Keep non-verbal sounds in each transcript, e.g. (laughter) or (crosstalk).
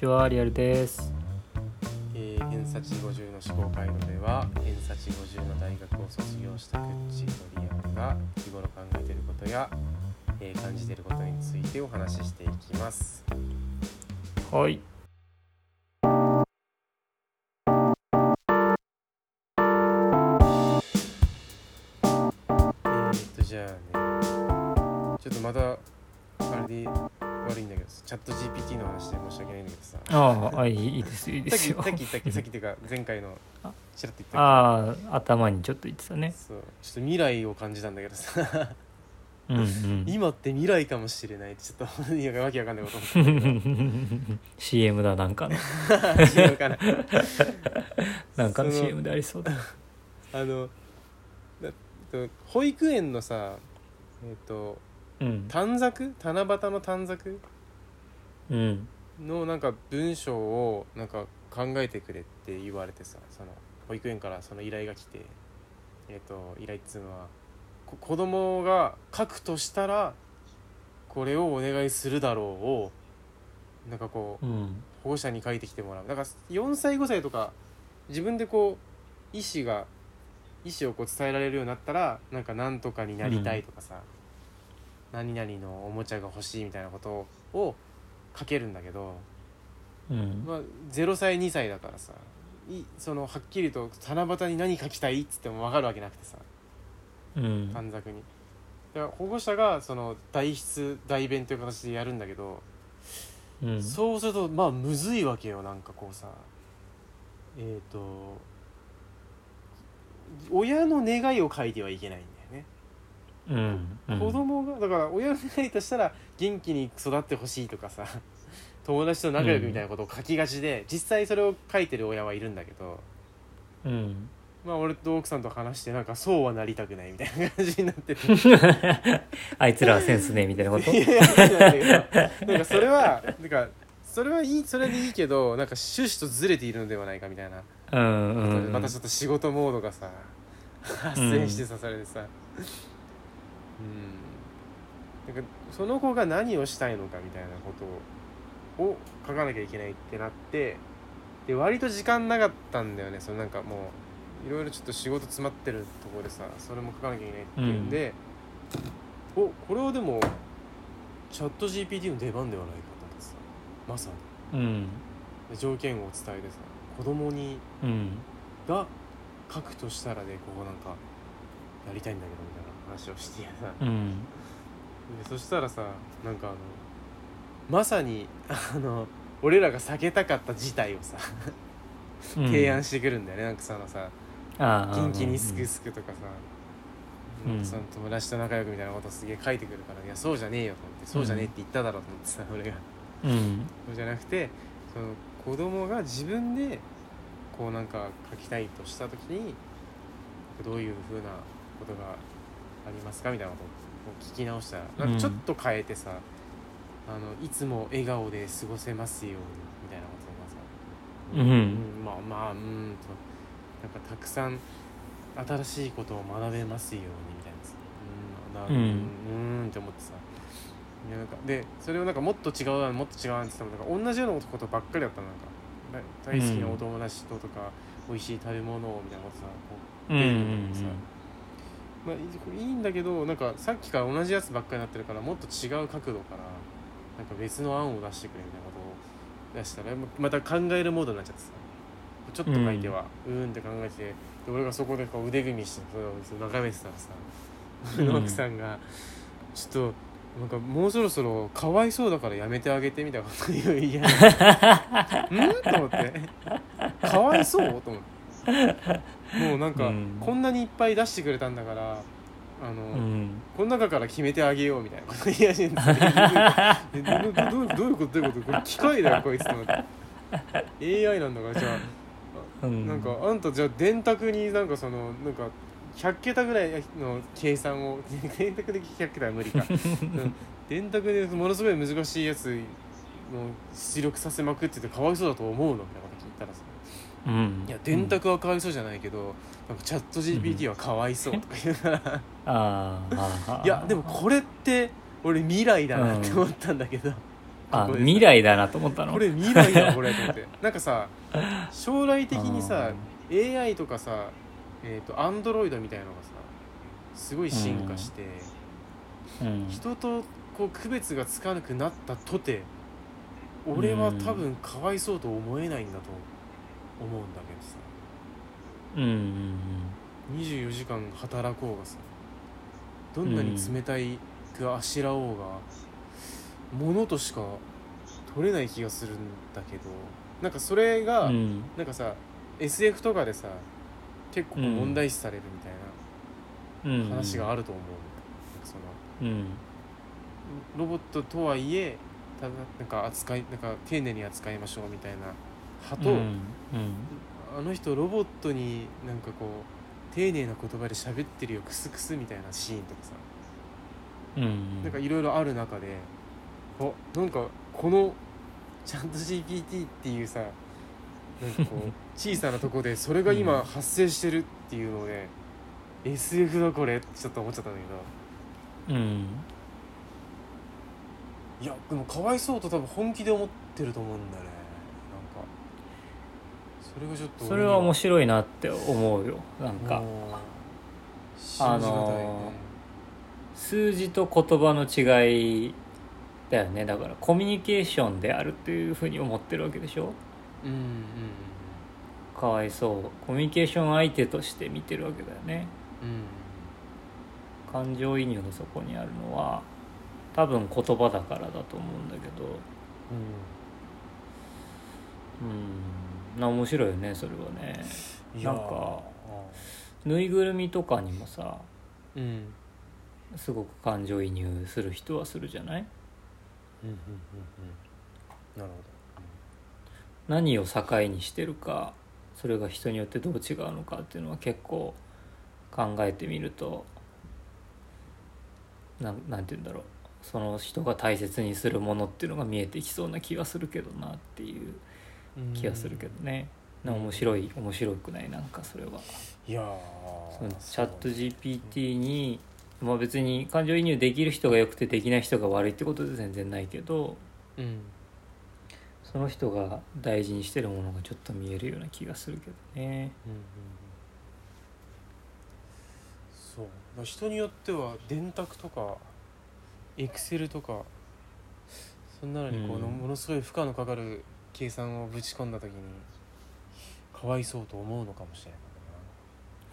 ちは、リアルです。えー、偏差値50の思考回路では偏差値50の大学を卒業したぐっちとリアルが日頃考えていることや、えー感じていることについてお話ししていきますはい。あい、いいです、いいですよさっきさ。っき言ったっけさっきっていうか前回のあちらっと言ったああ、頭にちょっと言ってたね。そうちょっと未来を感じたんだけどさうんうん。(laughs) 今って未来かもしれないってちょっといやわけわかんないこと思った CM だ、なんかの。けど違うかな (laughs) なんかの CM でありそうだ。(laughs) あの保育園のさえっ、とうん。短冊？七夕の短冊？うん。のなんか文章をなんか考えてくれって言われてさその保育園からその依頼が来てえっ、と依頼っつうのはこ子供が書くとしたらこれをお願いするだろうをなんかこううん。保護者に書いてきてもらうだから4歳5歳とか自分でこう意思が意思をこう伝えられるようになったらなんかなんとかになりたいとかさ、何々のおもちゃが欲しいみたいなことを書けるんだけど、うん。まあ、0歳2歳だからさいそのはっきりと七夕に何書きたいっつっても分かるわけなくてさうん。短冊に。だから保護者がその代筆代弁という形でやるんだけど、うん。そうするとまあむずいわけよなんかこうさえっ、と親の願いを書いてはいけないんだよね、うん。うん。子供がだから親の願いとしたら元気に育ってほしいとかさ (laughs) 友達と仲良くみたいなことを書きがちで、実際それを書いてる親はいるんだけどうん。まあ俺と奥さんと話してなんかそうはなりたくないみたいな感じになってて (laughs) あいつらはセンスね、みたいなこと？(laughs) い。やなんだけどなんかそれはなんかそれはいいそれでいいけどなんか趣旨とずれているのではないかみたいな、うん。うん。またちょっと仕事モードがさ発生してさされてさうんなんかその子が何をしたいのかみたいなことを書かなきゃいけないってなってで割と時間なかったんだよね。そのなんかもういろいろちょっと仕事詰まってるところでさそれも書かなきゃいけないっていうんで、おこれはでもチャット GPT の出番ではないかと思ってさまさにうん。で条件を伝えてさ子供にうん。が書くとしたらでここなんかやりたいんだけどみたいな話をしてさうん。でそしたらさなんかあのまさにあの俺らが避けたかった事態をさ提案してくるんだよね、なんかそのさああ。元気にすくすくとかさ、うんその友達と仲良くみたいなことすげえ書いてくるからいやそうじゃねえよと思ってそうじゃねえって言っただろうと思ってさ俺がうん。そうじゃなくてその子供が自分でこうなんか書きたいとした時にどういうふうなことがありますか？みたいなことを聞き直したらなんかちょっと変えてさ、あのいつも笑顔で過ごせますようにみたいなことがさ、うん。まあまあうんとなんかたくさん新しいことを学べますようにみたいなさうんなうん。うんうんって思ってさいやなんかでそれをなんかもっと違うなもっと違うなって言ってもなんか同じようなことばっかりだったのなんか。大大好きなお友達ととか、美味しい食べ物をみたいなことさこううん。う出るんんだけどさ、まあ、いこれいいんだけどなんかさっきから同じやつばっかりになってるからもっと違う角度からなんか別の案を出してくれみたいなことを出したらままた考えるモードになっちゃってさ。ちょっと書いてはうーんって考えてで俺がそこでこう腕組みしてそれを眺めてたらさ俺の奥さんが「ちょっとなんかもうそろそろかわいそうだからやめてあげて」みたいなこと言う嫌な (laughs) うん？と思って「かわいそう?」と思ってもうなんか、うん。こんなにいっぱい出してくれたんだからあの、うん。この中から決めてあげようみたいな。(laughs) こと言い始めてえどどういうこと？どういうこと？これ機械だよ (laughs) こいつと思って AI なんだからじゃあ。うん。なんかあんたじゃあ電卓になんかそのなんか100桁ぐらいの計算を (laughs) 電卓で100桁は無理か。うん。電卓でものすごい難しいやつの出力させまくっててかわいそうだと思うの？みたいなこと聞いたらさうん。いや電卓はかわいそうじゃないけど、なんかチャット GPT はかわいそうとか言うから、あ。いやでもこれって俺未来だなって思ったんだけど、あここで。さ未来だなと思ったの？これ未来だこれと思って。(laughs) なんかさ将来的にさ AI とかさえっ、と Android みたいなのがさすごい進化して、うん。人とこう区別がつかなくなったとて俺は多分かわいそうと思えないんだと思うんだけどさ。うんうん24時間働こうがさ。どんなに冷たいくあしらおうが、ものとしか取れない気がするんだけど。なんかそれが、なんかさ SF とかでさ結構うん問題視されるみたいうんな話があると思う、なんかそのうん。ロボットとはいえただなんか扱いなんか丁寧に扱いましょうみたいな派と、うんあの人ロボットになんかこう丁寧な言葉で喋ってるよクスクスみたいなシーンとかさ。うん。うんなんかいろいろある中であなんかこのちゃんと GPT っていうさなんかこう小さなとこでそれが今 (laughs) うん。発生してるっていうので、SF だこれってちょっと思っちゃったんだけど。うん。いやでもかわいそうと多分本気で思ってると思うんだよねそれがちょっとそれは面白白いなって思うよ。なんか。あの数字と言葉の違いだよね。だからコミュニケーションであるっていうふうに思ってるわけでしょ？うんうんうんかわいそう。コミュニケーション相手として見てるわけだよね。うん。感情移入がそこにあるのは多分言葉だからだと思うんだけど。うんな面白いよねそれはね。うんなんかぬいぐるみとかにもさうんうんすごく感情移入する人はするじゃない？うん。うんうんなるほ何を境にしてるかそれが人によってどう違うのかっていうのは結構考えてみるとなんなんて言うんだろう。その人が大切にするものっていうのが見えてきそうな気がするけどなっていう。ど気がするけどね、な面白い面白くないなんかそれは。いやーそのチャット GPT に、まあ、別に感情移入できる人が良くてできない人が悪いってことで全然ないけどうん。その人が大事にしてるものがちょっと見えるような気がするけどね。うんうんうん。そう。だから人によっては電卓とかエクセルとかそんなのにこう、うん。ものすごい負荷のかかる計算をぶち込んだ時にかわいそうと思うのかもしれない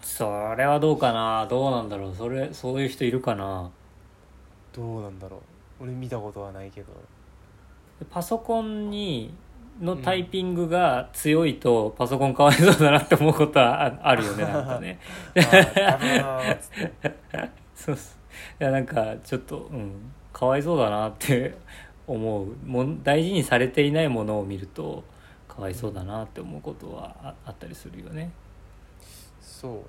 それはどうかなどうなんだろうそれそういう人いるかなどうなんだろう俺見たことはないけどパソコンにのタイピングが強いとパソコンかわいそうだなって思うことはあるよねなんかねそういやなんかちょっとうんかわいそうだなって思うもん大事にされていないものを見るとかわいそうだなって思うことはああったりするよね。そうね。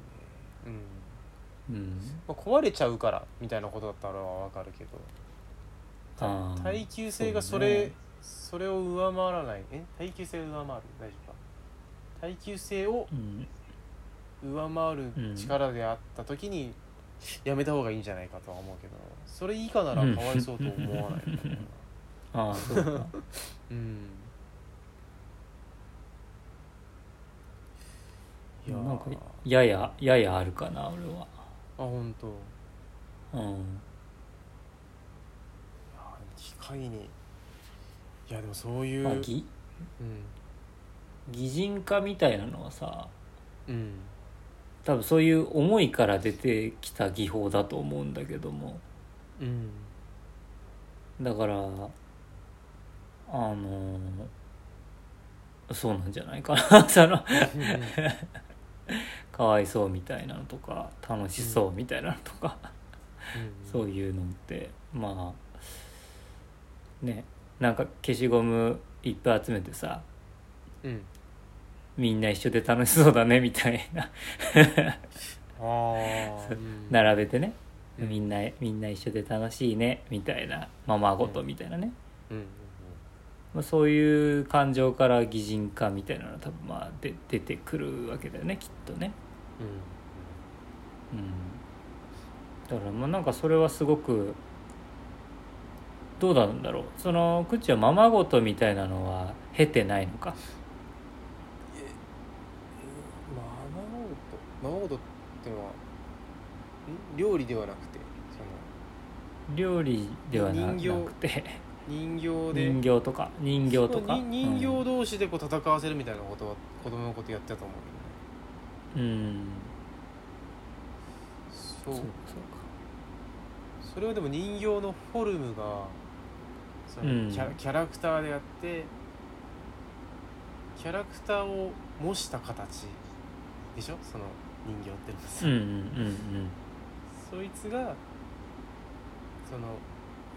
うん、うん。まあ、壊れちゃうからみたいなことだったらわかるけど。耐久性がそれね。それを上回らない。え？耐久性を上回る？大丈夫か？耐久性をうん上回る力であった時にやめた方がいいんじゃないかとは思うけど。それ以下ならかわいそうと思わないのかなああそうか。うんいやー。なんかややややあるかな俺は。あ本当。いうん。や機械にいやでもそういう、まあぎうん。擬人化みたいなのはさうん。多分そういう思いから出てきた技法だと思うんだけども。うん。だからあのそうなんじゃないかな。その (laughs) かわいそうみたいなのとか楽しそうみたいなのとか、そういうのってまあねなんか消しゴムいっぱい集めてさうんみんな一緒で楽しそうだねみたいな。並べてね、うん。みんなみんな一緒で楽しいねみたいなままごとみたいなね、うん。うんまあ、そういう感情から擬人化みたいなのが多分まあで出てくるわけだよねきっとね。うん、だからまあなんかそれはすごくどうなんだろう。そのくっちはままごとみたいなのは経てないのか？ままごとままごとってのはん？料理ではなくてそ料理ではなくて。の人形で。人形とか人形とか？に人形同士でこう戦わせるみたいなことは子供のことやってたと思うけどね。うん、う。ん、そうそうか。それはでも人形のフォルムがそのうん。キャ,、キャラクターであってキャラクターを模した形でしょ？その人形ってのはさ、そうかうんうんうん。そいつがその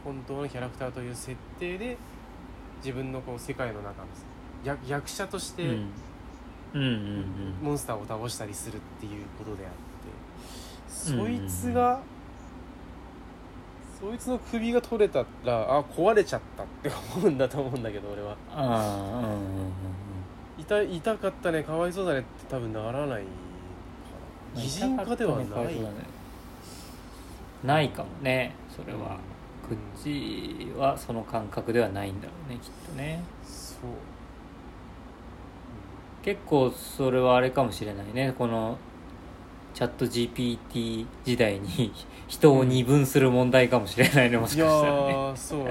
本当のキャラクターという設定で自分のこう世界の中のさ役役者としてうん。うんうんうん。モンスターを倒したりするっていうことであって、うんそいつがそいつの首が取れたらあ壊れちゃったって思うんだと思うんだけど俺は。ああうんうんうんうん。痛痛かったねかわいそうだねって多分ならないかな擬人化ではない、ないかもねそれはうんくっちはその感覚ではないんだろうねきっとね。そう。結構それはあれかもしれないねこのチャット GPT 時代に (laughs) 人を二分する問題かもしれないねもしいやかしたらね。ーそう。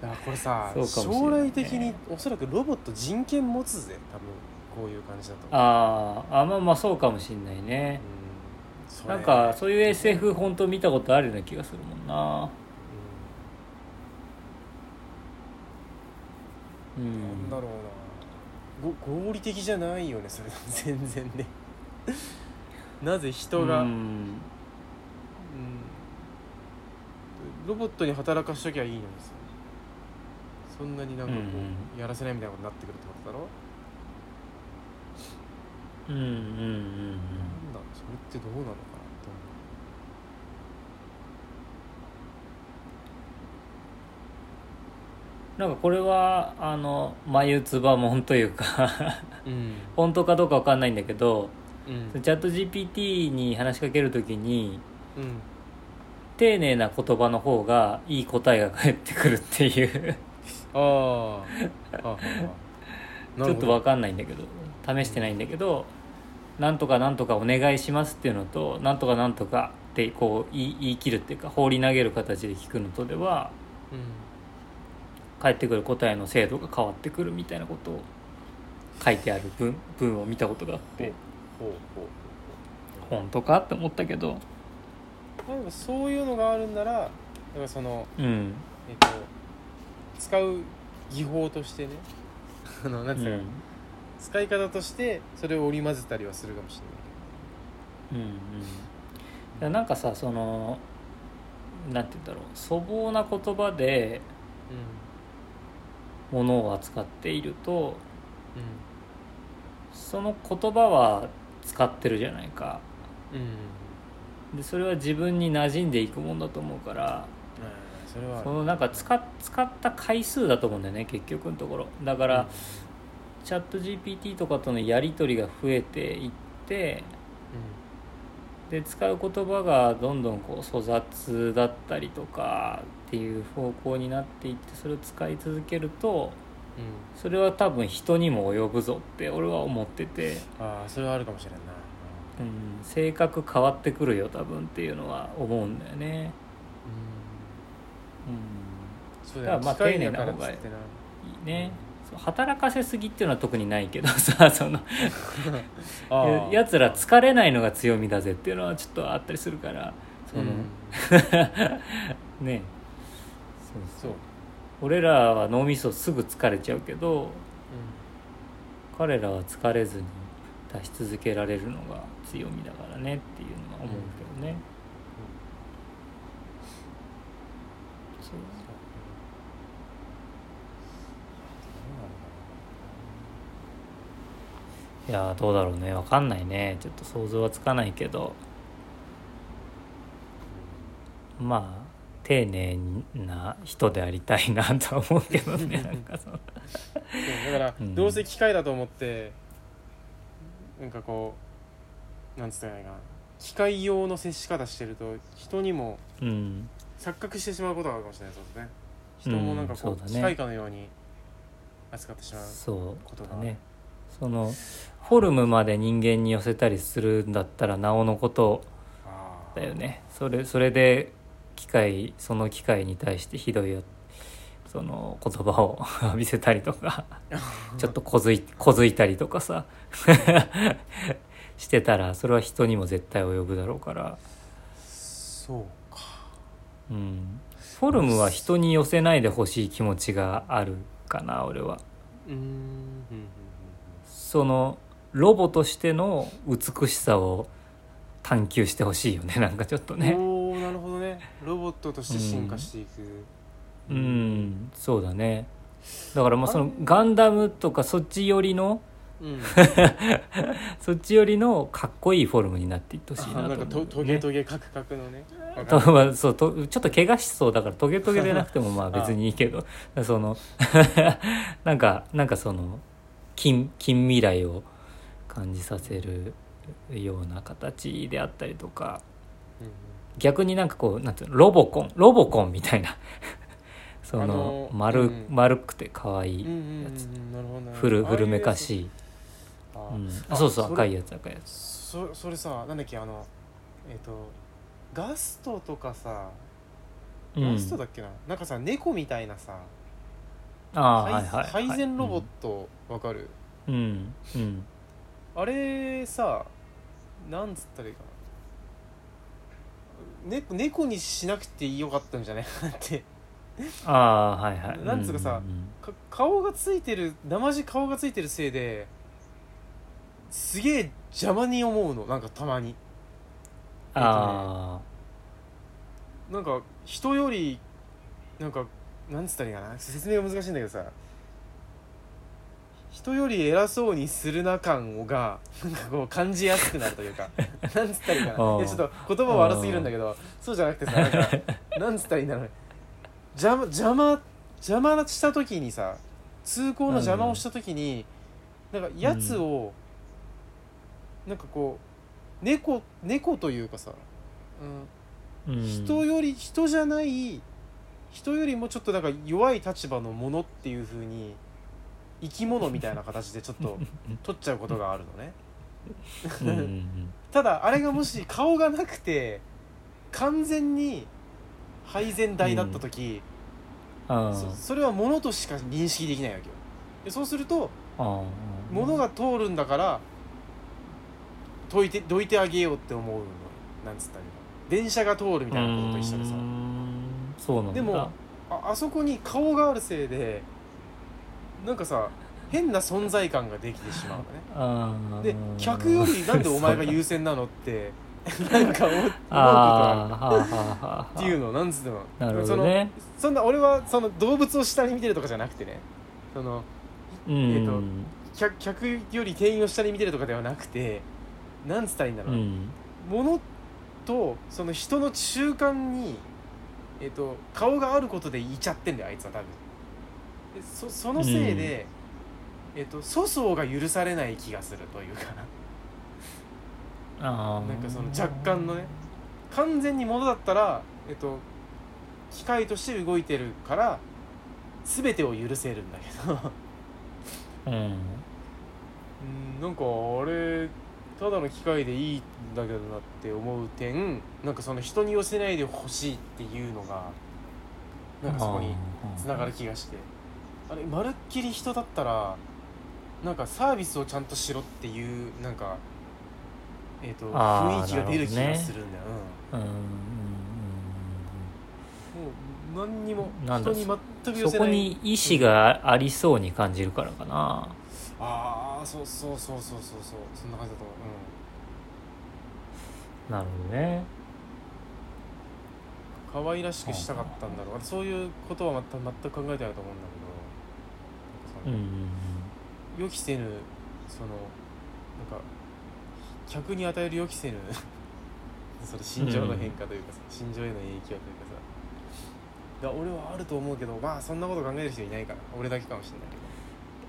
だこれさ将来的におそらくロボット人権持つぜ多分。こういう感じだと。あーあまあまあそうかもしれないね。うんなんかそういう SF 本当見たことあるような気がするもんな。ううん。んなんだろうな。ご合理的じゃないよねそれ。(laughs) 全然ね。(laughs) なぜ人が、ううん。んロボットに働かしときゃいいのにさ。そんなになんかこうんう、やらせないみたいなことになってくるってことだろ、うんうんうんうん。なんだそれってどうなのかなんかこれはあの眉唾もんというか思ううん。本当かどうかわかんないんだけどうん。チャット GPT に話しかけるときにうん。丁寧な言葉の方がいい答えが返ってくるっていう。ああちょっとわかんないんだけど試してないんだけど「なんとかなんとかお願いします」っていうのと「なんとかなんとか」ってこう言い言い切るっていうか放り投げる形で聞くのとではうん返ってくる答えの精度が変わってくるみたいなことを書いてある文文を見たことがあって本当かって思ったけど。まあでもそういうのがあるんならだからそのうん。えっと使う技法としてね (laughs) あのなんうつうの、ん。使い方としてそれを織り交ぜたりはするかもしれない。うんうん。いやなんかさそのなんて言うんだろう粗暴な言葉でけものを扱っているとどうん。その言葉は使ってるじゃないか。うん。うんでそれは自分に馴染んでいくもんだと思うからそれはそのなんか使っ使った回数だと思うんだよね結局のところ。だから、チャット GPT とかとのやり取りが増えていってで使う言葉がどんどんこう粗雑だったりとかっていう方向になっていってそれを使い続けるとうん、うんそれは多分人にも及ぶぞって俺は思ってて、ああそれはあるかもしれんな。うん、性格変わってくるよ多分っていうのは思うんだよね。うん。うん。そうだよだからまあ丁寧な方がいいね。そう働かせすぎっていうのは特にないけど (laughs) さそのやつら疲れないのが強みだぜっていうのはちょっとあったりするからその、うん。(laughs) ね。そうそう、俺らは脳みそすぐ疲れちゃうけど彼らは疲れずに出し続けられるのが強みだからねっていうのは思うけどね、そういやーどうだろうね。わかんないね。ちょっと想像はつかないけど。まあ丁寧な人でありたいなとは思うけどね。(laughs) なんかその。そうだから、うん。どうせ機械だと思ってなんかこうなんつったらいいかな。機械用の接し方してると人にもうん。錯覚してしまうことがあるかもしれない。そうですね。人もなんかこう,、機械かのように扱ってしまうそうことが。あるだね。そのフォルムまで人間に寄せたりするんだったらなおのことだよね。それそれで機械その機械に対してひどいよ。その言葉を (laughs) 浴びせたりとか (laughs) ちょっとこづいこづいたりとかさ (laughs) してたらそれは人にも絶対及ぶだろうから、そうか。うん、フォルムは人に寄せないでほしい気持ちがあるかな俺は。うん。そのロボとしての美しさを探求してほしいよね。(laughs) なんかちょっとうんね。おおなるほどね。ロボットとして進化していく。うん。そうだね。だからまあそのガンダムとかそっち寄りのうん。(laughs) そっち寄りのかっこいいフォルムになっていってほしいあななんかとトゲトゲカクカクのね。(laughs) とるまあそうとちょっと怪我しそうだからトゲトゲでなくてもまあ別にいいけど。そのなんかなんかその近近未来を感じさせるような形であったりとか。逆になんかこうなんていうのロボコンロボコンみたいな。(laughs) その丸,、うん丸くて可愛いうんうんうんなるほどね古古めかしい、あそうそう赤いやつ赤いやつ。そそれさなんだっけあのえっ、とガストとかさうん。ガストだっけな、なんかさ猫みたいなさあはいはい配膳ロボットわかる、うんうんあれさなんつったらいいかな、ね、猫にしなくてよかったんじゃないかなって。ああはいはい。なんつうかさんか顔がついてる生地顔がついてるせいですげえ邪魔に思うのなんかたまに。あなんか人よりなんかなんつったらいいかな。説明が難しいんだけどさ人より偉そうにするな感がなんかこう感じやすくなるというか (laughs) なんつったらいいかな。いやちょっと言葉悪すぎるんだけどそうじゃなくてさなんかなんつったらいいんだろうね。邪魔邪魔邪魔した時にさ通行の邪魔をした時に、なんかやつを、なんかこう猫猫というかさ、うん、あ、うん、人より人じゃない人よりもちょっとなんか弱い立場のものっていう風に生き物みたいな形でちょっと (laughs) 取っちゃうことがあるのね。うん。うんうんただあれがもし顔がなくて完全に配膳台だった時、あーそそれは物としか認識できないわけよ。でそうすると物が通るんだからどいてどいてあげようって思うのなんつったら電車が通るみたいなことと一緒でさ。そうなんだ。でもああそこに顔があるせいでなんかさ変な存在感ができてしまうのね。で客よりなんでお前が優先なのってなんか思うことあっていうのなんつってのなるほそのどねそんな俺はその動物を下に見てるとかじゃなくてねそのうんえっと客客より店員を下に見てるとかではなくてなんつったらいいんだろう、うん物とその人の中間に、えっと顔があることでいちゃってんだよあいつは多分でそそのせいで、えっと粗相が許されない気がするというか。あー。なんかその若干のね。完全に物だったら、えっと機械として動いてるから全てを許せるんだけど。うん。うんなんかあれただの機械でいいんだけどなって思う点なんかその人に寄せないでほしいっていうのがなんかそこにつながる気がしてあれまるっきり人だったらなんかサービスをちゃんとしろっていうなんかえっ、と雰囲気が出る気がするんだよ、うんうんうん、もう何にも人に全くうんそこ寄せない。に意志がありそうに感じるからかな。ああそうそうそうそうそうそうそんな感じだと思う、なるほどね。うん、可愛らしくしたかったんだろう。そういうことは全く考えてないと思うんだけどなんかそのうんうん予期せぬそのなんか客に与える予期せぬ (laughs) その心情の変化というかさ、心情への影響というかさ。が俺はあると思うけどまあそんなこと考える人いないから俺だけかもしれないけど。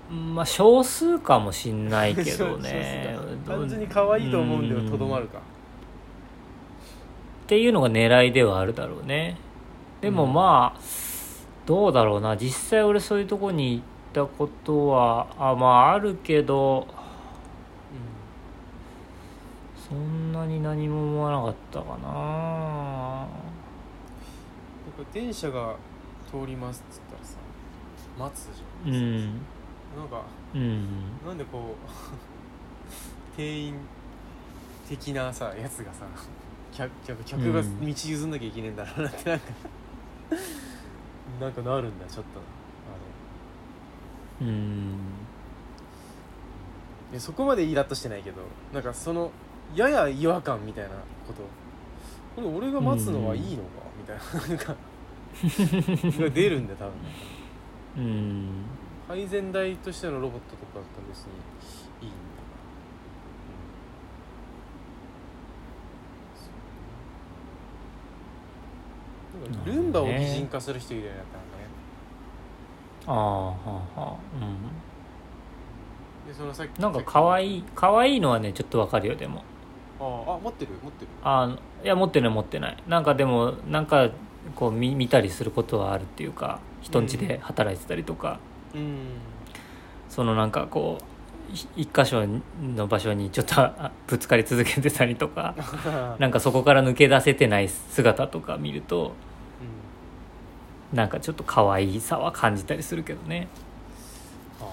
うんまあ少数かもしんないけどね。(laughs) 単純に可愛いと思うんでとどまるっかていうのが狙いではあるだろうね。でもまあ、どうだろうな。実際俺そういうとこに行ったことはあまああるけどそんなに何も思わなかったかな。なんか電車が通りますっつったらさ待つじゃうん。んなんかうん。なんでこう店員的なさやつがさ客客客がうん。道譲んなきゃいけねえんだろうなってなんかなんかなるんだちょっと。あうん。そこまでイラッとしてないけどなんかそのやや違和感みたいなこと。これ俺が待つのはいいのか？みたいな。なんかが出るんだよ多分。うん。配膳台としてのロボットとかだったら別にいいんだうん。なんかルンバを擬人化する人いるよねなんかねああはあはあでそのさっきうんなんか可愛い可愛いのはねちょっとわかるよでも。あああ持ってる？持ってる？あいや持ってない持ってない。なんかでもなんかこう見見たりすることはあるっていうか人ん家で働いてたりとか、うん。そのなんかこうひ一箇所の場所にちょっとあぶつかり続けてたりとか。(laughs) なんかそこから抜け出せてない姿とか見るとなんかちょっと可愛さは感じたりするけどね。あ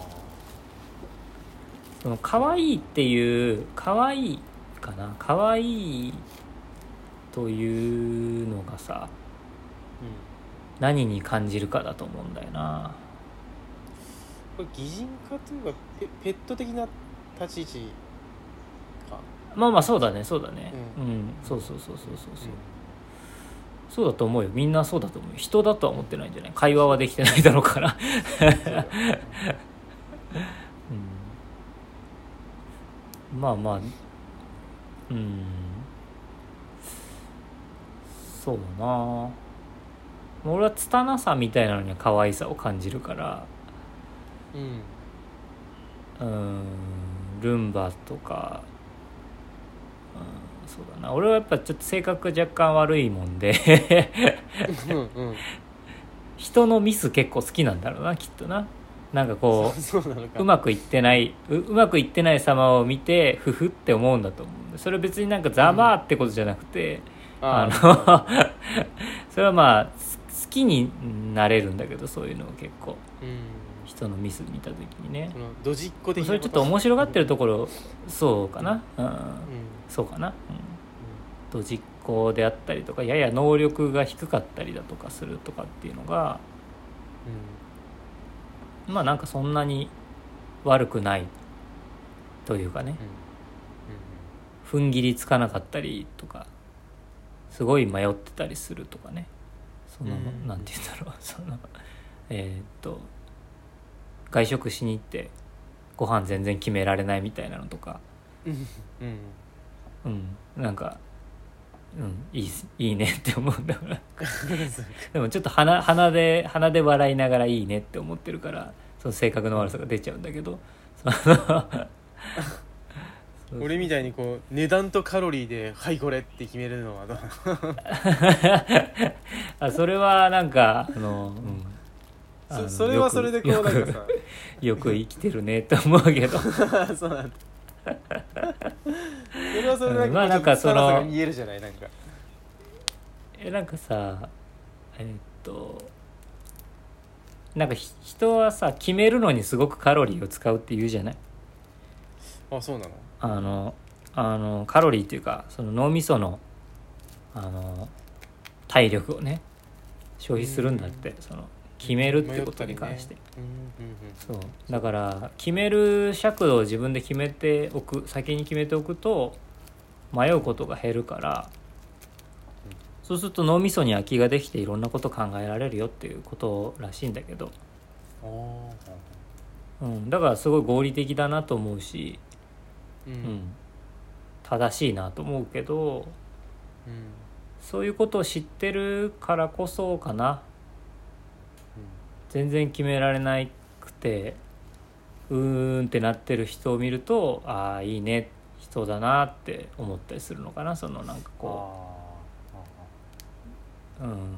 その可愛いっていう可愛いかな。可愛いというのがさうん何に感じるかだと思うんだよな。これ擬人化というかペペット的な立ち位置か。まあまあそうだねそうだね。ううん、そうそうそうそうそう。そう、そうだと思うよ。みんなそうだと思うよ。人だとは思ってないんじゃない？会話はできてないだろうから。うん。まあまあ。うん。そうだな。俺は拙さみたいなのには可愛さを感じるから。うん。うん。ルンバとか、うん、そうだな。俺はやっぱちょっと性格若干悪いもんで。うんうん。人のミス結構好きなんだろうなきっとな。なんかこうそうまくいってないううまくいってない様を見てふふって思うんだと思うんで。それ別になんかざまあってことじゃなくて、ああのそれはまあす好きになれるんだけどそういうのを結構。うん人のミス見た時にね。ドジっ子的なそれちょっと面白がってるところそうかな。うん。うん。そうかな、うん、と実行であったりとかやや能力が低かったりだとかするとかっていうのがまあなんかそんなに悪くないというかね。うん。うん。踏ん切りつかなかったりとかすごい迷ってたりするとかね。その、うん。なんて言うんだろう。そのえーっと外食しに行ってご飯全然決められないみたいなのとか。うん。なんかうんいいいいねって思うんだからでもちょっと鼻鼻で鼻で笑いながらいいねって思ってるからその性格の悪さが出ちゃうんだけど。(laughs) 俺みたいにこう値段とカロリーで「はいこれ」って決めるのはどう？(laughs) あそれはなんかあの、うん。あのそそれはそれでこうなんかさ。よく生きてるねって思うけど。そうなんだ。それはそれでうんまあなんかそのさが見えるじゃない？なんか。えなんかさえーっとなんかひ人はさ決めるのにすごくカロリーを使うって言うじゃない？あそうなの？あのあのカロリーっていうかその脳みそのあの体力をね消費するんだってその決めるってことに関して、迷ったりねそう。だから決める尺度を自分で決めておく先に決めておくと迷うことが減るからそうすると脳みそに空きができていろんなこと考えられるよっていうことらしいんだけど、うんうんうんうん、だからすごい合理的だなと思うし、ううんん、正しいなと思うけどうん。そういうことを知ってるからこそかな全然決められなくてうーんってなってる人を見るとああいいね人だなって思ったりするのかなそのなんかこあう、うん、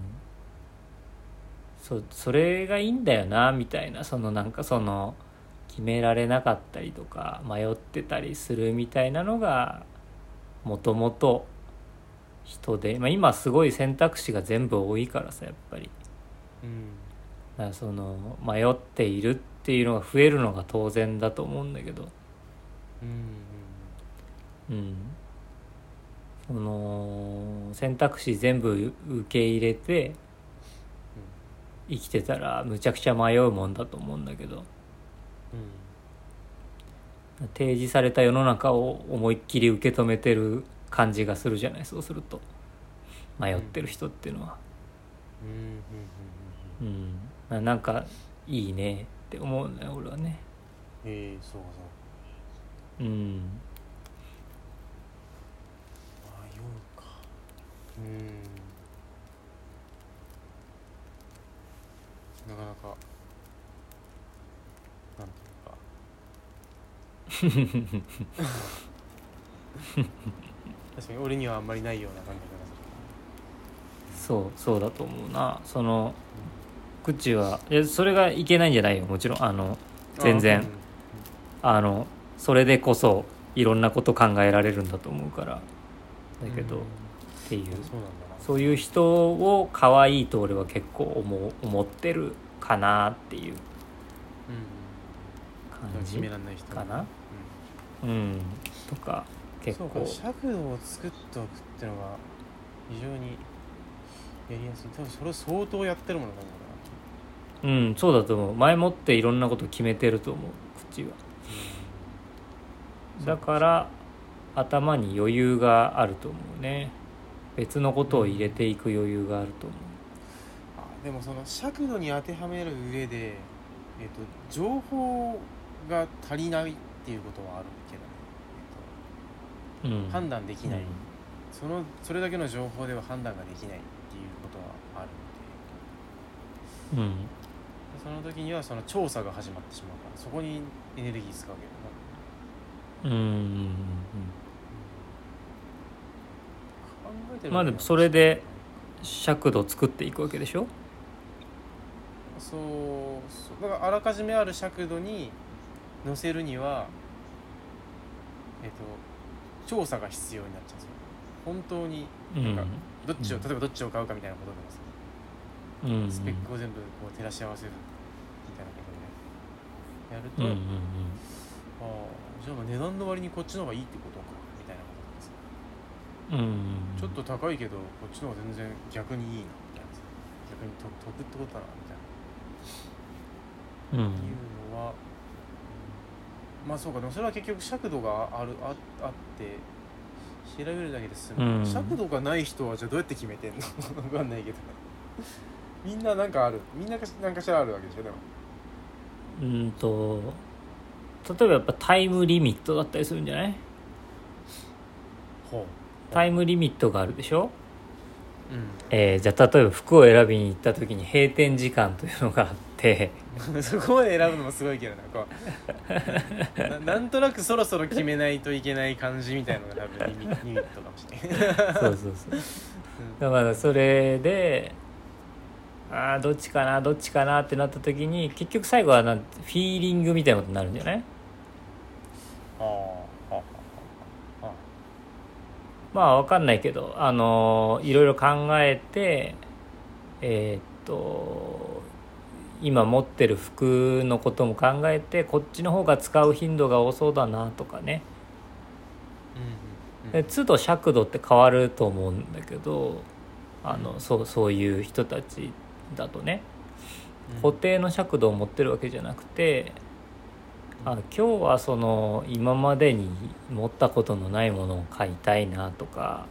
そそれがいいんだよなみたいな。そのなんかその決められなかったりとか迷ってたりするみたいなのがもともと人で、まあ、今すごい選択肢が全部多いからさやっぱり。うんだその迷っているっていうのが増えるのが当然だと思うんだけど。うんうんその選択肢全部受け入れて生きてたらむちゃくちゃ迷うもんだと思うんだけど。うん。提示された世の中を思いっきり受け止めてる感じがするじゃないそうすると。迷ってる人っていうのは、うん。うんうんうんうん、ななんかいいねって思うね俺はね。ええそうそう。うん。迷うか。うん。なかなかなんていうか。(laughs) 確かに俺にはあんまりないような感覚がすそうそうだと思うな。その口はいやそれがいけないんじゃないよもちろん。あのる全然。ああのそれでこそいろんなこと考えられるんだと思うから。だけど、うんっていう。そういう人を可愛いと俺は結構思う思ってるかなっていう。うん。感じめらんない人。かなうん。うん。とか結構。か尺度を作っておくってのが非常にやりやすい。多分それを相当やってるものなんだうんそうだと思う。前もっていろんなこと決めてると思う。口は。なだから頭に余裕があると思うね。別のことを入れていく余裕があると思あでもその尺度に当てはめる上で、えっと情報が足りないっていうことはあるけど、う、うん、えっと判断できない、うん。そのそれだけの情報では判断ができないっていうことはあるので。うんその時にはその調査が始まってしまうからそこにエネルギー使うわけだなうん考えてるまあでもそれで尺度を作っていくわけでしょ？そうそう。だからあらかじめある尺度に乗せるにはえっと調査が必要になっちゃうんですよ。本当にうんなん。かどっちを、うん。例えばどっちを買うかみたいなことでもさうん。スペックを全部こう照らし合わせるやると、うんうんああじゃあまあ値段の割にこっちの方がいいってことかみたいなことでさうんうんちょっと高いけどこっちの方が全然逆にいいなみたいな。さ逆に得得ってことだなみたいな。うん。いうのは、まあそうかでもそれは結局尺度があるああって調べるだけで済む、うん。尺度がない人はじゃあどうやって決めてんの？(laughs) 分かんないけど。みんななんかある。みんななんかしらあるわけでしょでもうんと例えばやっぱタイムリミットだったりするんじゃない？ほタイムリミットがあるでしょ、うえーじゃあ例えば服を選びに行った時に閉店時間というのがあって。ん (laughs) そこまで選ぶのもすごいけどなこう。ななんとなくそろそろ決めないといけない感じみたいのが多分リミリミットかもしれない、そうそうそう。(laughs) だからそれであーどっちかなどっちかなってなった時に結局最後はなんフィーリングみたいなことになるんじゃない？ああはあはあはまあわかんないけどあのーいろいろ考えてえーっと今持ってる服のことも考えてこっちの方が使う頻度が多そうだなとかね。うんうん。で都度尺度って変わると思うんだけどあのそうそういう人たちだとね。固定の尺度を持ってるわけじゃなくてあ今日はその今までに持ったことのないものを買いたいなとか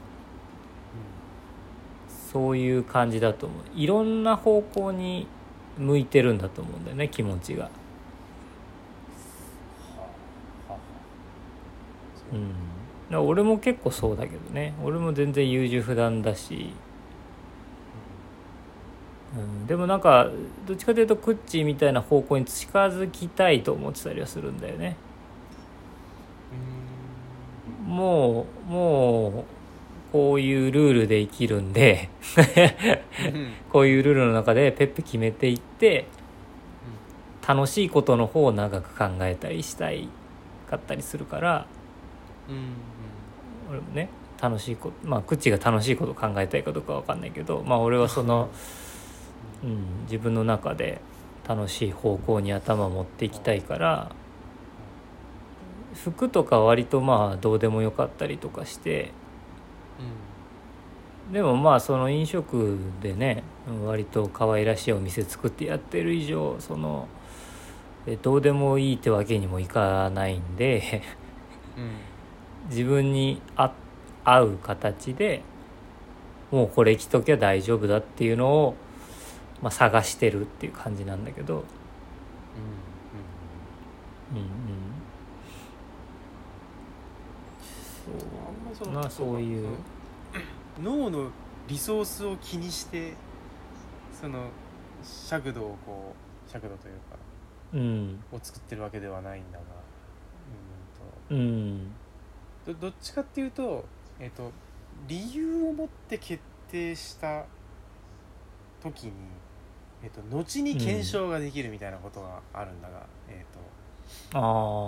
そういう感じだと思う。いろんな方向に向いてるんだと思うんだよね気持ちが。うん、俺も結構そうだけどね。俺も全然優柔不断だし、うん、でもなんかどっちかというとクッチーみたいな方向に近づきたいと思ってたりはするんだよね。うん。もうもうこういうルールで生きるんでうん。こういうルールの中でペッペ決めていって楽しいことの方を長く考えたりしたいかったりするからうん。うん。俺もね楽しいことまあクッチが楽しいことを考えたいかどうかわかんないけどまあ俺はその、うん、自分の中で楽しい方向に頭を持っていきたいから服とか割とまあどうでもよかったりとかしてでもまあその飲食でね割と可愛らしいお店作ってやってる以上そのえどうでもいいってわけにもいかないんでうん。うん自分に合合う形でもうこれ着ときゃ大丈夫だっていうのを、まあ、探してるっていう感じなんだけど、うんうんうん、そうあんままあそういう。脳のリソースを気にしてその尺度をこう尺度というかうん。を作ってるわけではないんだがうんうん。とどどっちかっていうと,、えっと理由を持って決定した時に、えっと後に検証ができるみたいなことがあるんだが、えっとああ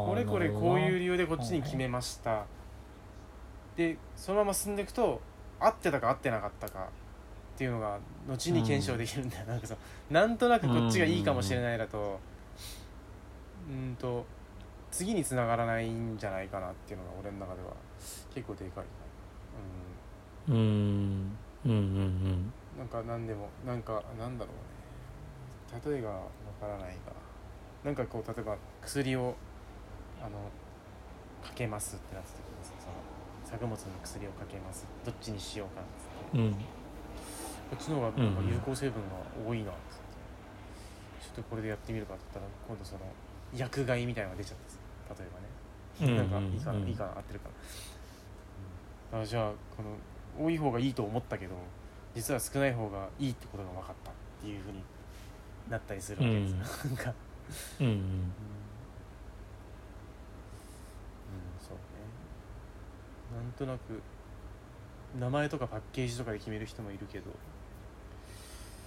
これこれこういう理由でこっちに決めました。でそのまま進んでいくと合ってたか合ってなかったかっていうのが後に検証できるんだよ、なんかさなんとなくこっちがいいかもしれないだとうん。と次に繋がらないんじゃないかなっていうのが俺の中では結構でかい。うん。うん。うんうんなんか何でもなんかなんだろう。ね例えがわからないがなんかこう例えば薬をあのかけますってなった時にさその作物に薬をかけます。どっちにしようかなっつって。うん。こっちの方がなんか有効成分が多いなっつって。ちょっとこれでやってみるかって言ったら今度その薬害みたいなのが出ちゃってさ例えばね。なんかいいかな、うんうんうんいいかな合ってるかな、うん、あじゃあこの多い方がいいと思ったけど実は少ない方がいいってことが分かったっていうふうになったりするわけです、なんか。うんうん。うん、うん、そうね。なんとなく名前とかパッケージとかで決める人もいるけど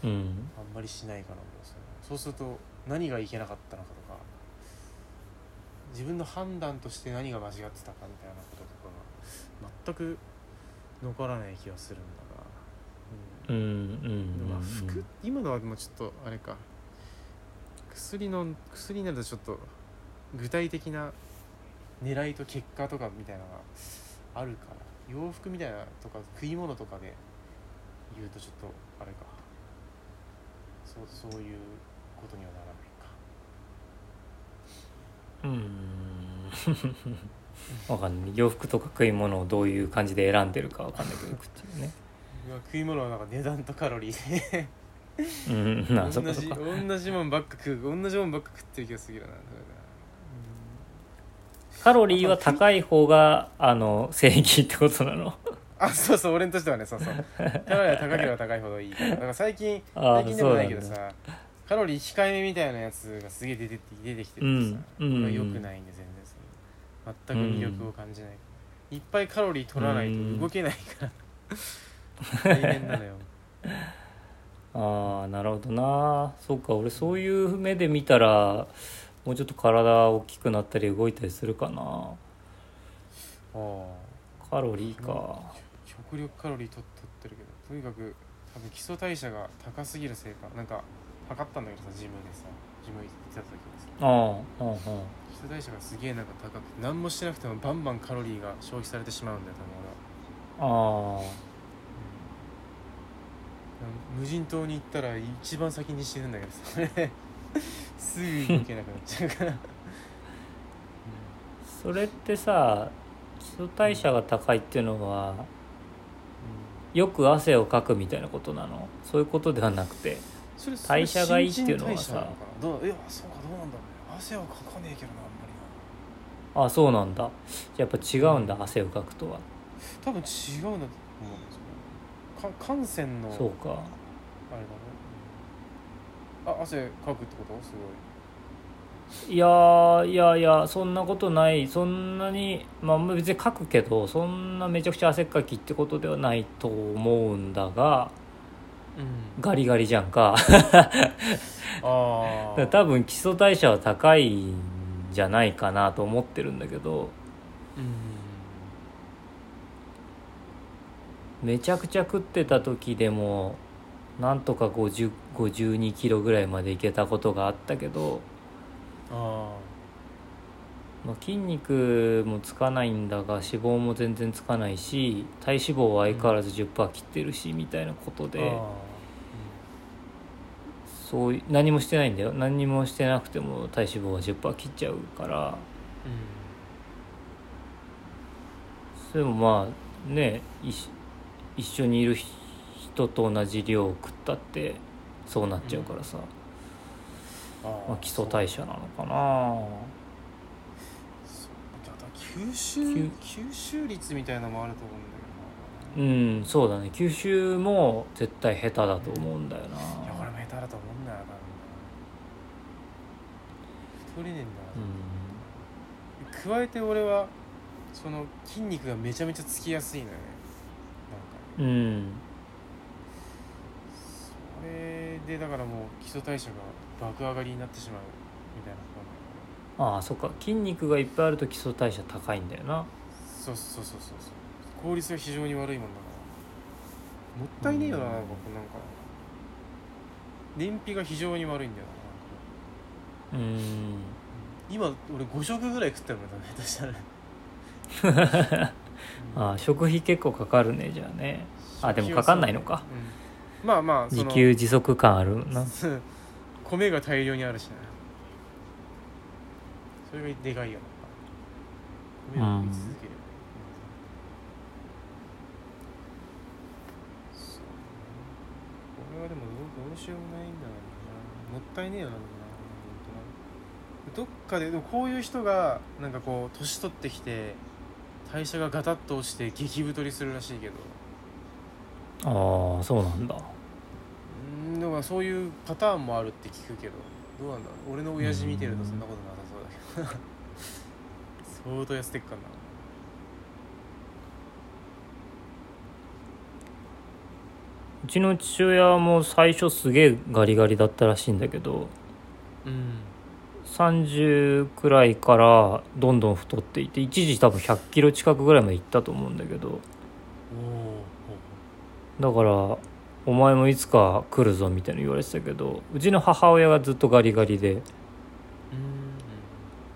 うん。あんまりしないかなもうそうすると何がいけなかったのかとか自分の判断として何が間違ってたかみたいなこととかが全く残らない気がするんだが、うん。うんうんまあうん。服今のはもうちょっとあれか薬の薬になるとちょっと具体的な狙いと結果とかみたいなのがあるから洋服みたいなとか食い物とかで言うとちょっとあれか。そうそういうことにはならないか。うん。わかんない。洋服とか食い物をどういう感じで選んでるかわかんないけど口をね。(laughs) うわ食い物はなんか値段とカロリーでうんなそ同じっかそっか。同じもんばっか食う同じもんばっか食ってる気がするけどなカロリーは高い方があの正義ってことなの？あそうそう俺としてはねそうそう。カロリーは高ければ高いほどいいから。だから最近あ最近でもないけどそうさカロリー控えめみたいなやつがすげえ出て出てきてるとさ、うん。うんこれは良くないんで全然その。全く魅力を感じない、いっぱいカロリー取らないと動けないから、大変なのよ (laughs) ああなるほどな。そうか俺そういう目で見たらもうちょっと体大きくなったり動いたりするかな。ああカロリーか。極力カロリー取取ってるけどとにかく多分基礎代謝が高すぎるせいか。なんか測ったんだけどさジムでさジム行ってた時にさ。ああうんうん基礎代謝がすげえなんか高くて何もしてなくてもバンバンカロリーが消費されてしまうんだよ多分俺は、あうん無人島に行ったら一番先に死ぬんだけどさ。すぐ動けなくなっちゃうから、あそれってさ基礎代謝が高いっていうのはよく汗をかくみたいなことなの。そういうことではなくて。それ代謝がいいっていうのはさどう。いやそうかどうなんだろう。ね汗はかかねえけどなあんまりなあそうなんだ。やっぱ違うんだ汗をかくとは。多分違うんだと思うんですよか汗腺のそうか。あれだね。あ汗かくってこと？すごい。いやーいやいやそんなことない。そんなにまあ別に書くけどそんなめちゃくちゃ汗っかきってことではないと思うんだがうん。ガリガリじゃんか。(laughs) ああ (laughs) 多分基礎代謝は高いんじゃないかなと思ってるんだけど。うんめちゃくちゃ食ってた時でもなんとか50 52キロぐらいまでいけたことがあったけど、あまあ、筋肉もつかないんだが脂肪も全然つかないし体脂肪は相変わらず10%切ってるしみたいなことあであそうい何もしてないんだよ。何にもしてなくても体脂肪は10%切っちゃうから。でもまあね一一緒にいる人と同じ量を食ったってそうなっちゃうからさ、うん。あまあ、基礎代謝なのかな。吸収吸吸収率みたいなのもあると思うんだけどな。うんそうだね。吸収も絶対下手だと思うんだよいやな俺も下手だと思うんだよ多分太れねえんだな、加えて俺はその筋肉がめちゃめちゃつきやすいのよねうん、うん、それでだからもう基礎代謝が爆上がりになってしまうみたいなことああそっか。筋肉がいっぱいあると基礎代謝高いんだよな。そうそうそうそうそう。効率が非常に悪いもんだからもったいねえよなうん。なんかなんか。燃費が非常に悪いんだよなうん。今俺5食ぐらい食ってるもんだね下手したらああ食費結構かかるねじゃあね。あでもかかんないのか、うん、まあまあ自給自足感あるな。米が大量にあるしね。それがでかいよ。な米を食い続ける、うん。そう。これはでもどうどうしようもないんだろうな。もったいねえよなな本当な。どっかででもこういう人がなんかこう年取ってきて代謝がガタッと落ちて激太りするらしいけど。ああそうなんだ。うんだからそういうパターンもあるって聞くけど。どうなんだ俺の親父見てるとそんなことなさそうだけど。相当痩せてっかんな。うちの父親も最初すげえガリガリだったらしいんだけど。うん30くらいからどんどん太っていって一時多分100キロ近くぐらいまでいったと思うんだけど。だからお前もいつか来るぞみたいな言われてたけどうちの母親がずっとガリガリで。うん。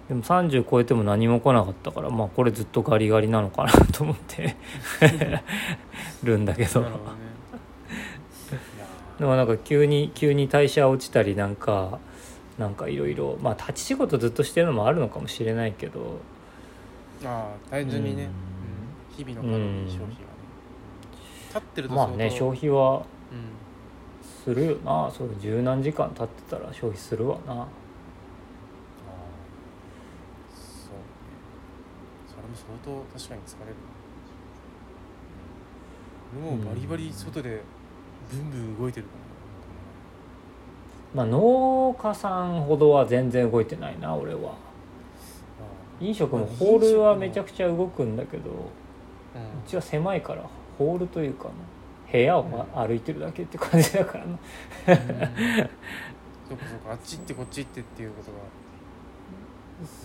でも30超えても何も来なかったからまあこれずっとガリガリなのかなと思って。るんだけど。でもなんか急に急に代謝落ちたりなんかなんかいろいろまあ立ち仕事ずっとしてるのもあるのかもしれないけど。ーああ単純にね、うん。うん。日々のカロリー消費がね、立ってるとまあね消費費はうん。する。よなそう十何時間経ってたら消費するわな。ああ。そうね。それも相当確かに疲れるな。もうバリバリ外でブンブン動いてるからなまあ農家さんほどは全然動いてないな俺は。飲食もホールはめちゃくちゃ動くんだけどううんちは狭いからホールというかな部屋をま歩いてるだけって感じだからな。うん。そうかそうかあっち行ってこっち行ってっていうことが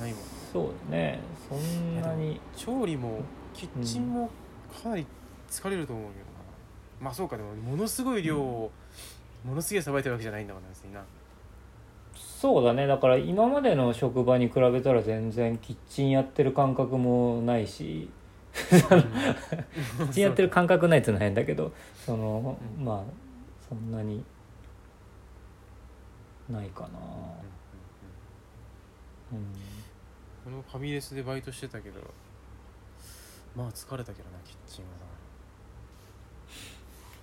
ないもんね。そうだね。そんなに。調理もキッチンもかなり疲れると思うけどな、まあそうかでもものすごい量をものすげえさばいてるわけじゃないんだから別にな。そうだね。だから今までの職場に比べたら全然キッチンやってる感覚もないしキッチンやってる感覚ないっていうのは変だけどそのうん。まあそんなにないかな。うんこのファミレスでバイトしてたけどまあ疲れたけどなキッチンは。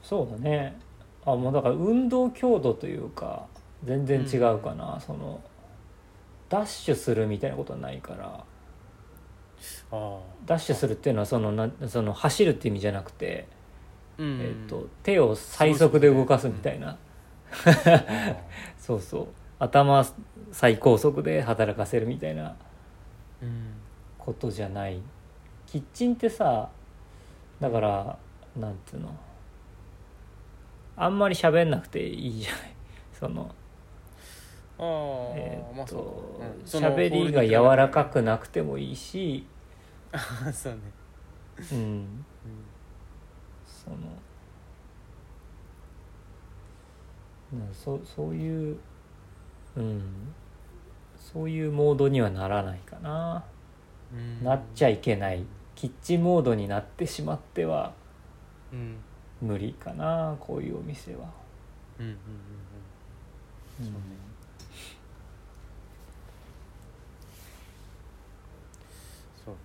そうだねあもうだから運動強度というか全然違うかな、そのダッシュするみたいなことはないから。ダッシュするっていうのはそのなその走るって意味じゃなくて、うん。えっと手を最速で動かすみたいな。あ (laughs) そうそう。頭最高速で働かせるみたいなうん。ことじゃない。キッチンってさだからなんていうの？あんまり喋んなくていいじゃない。(laughs) そのああ、えーあそうとか。うん。りが柔らかくなくてもいいし。あ (laughs) そうね、うん。うん。そのなそそういううん。そういうモードにはならないかな、うん。なっちゃいけない。キッチンモードになってしまっては。うん無理かなこういうお店は、うんうんうんうん。そうねそう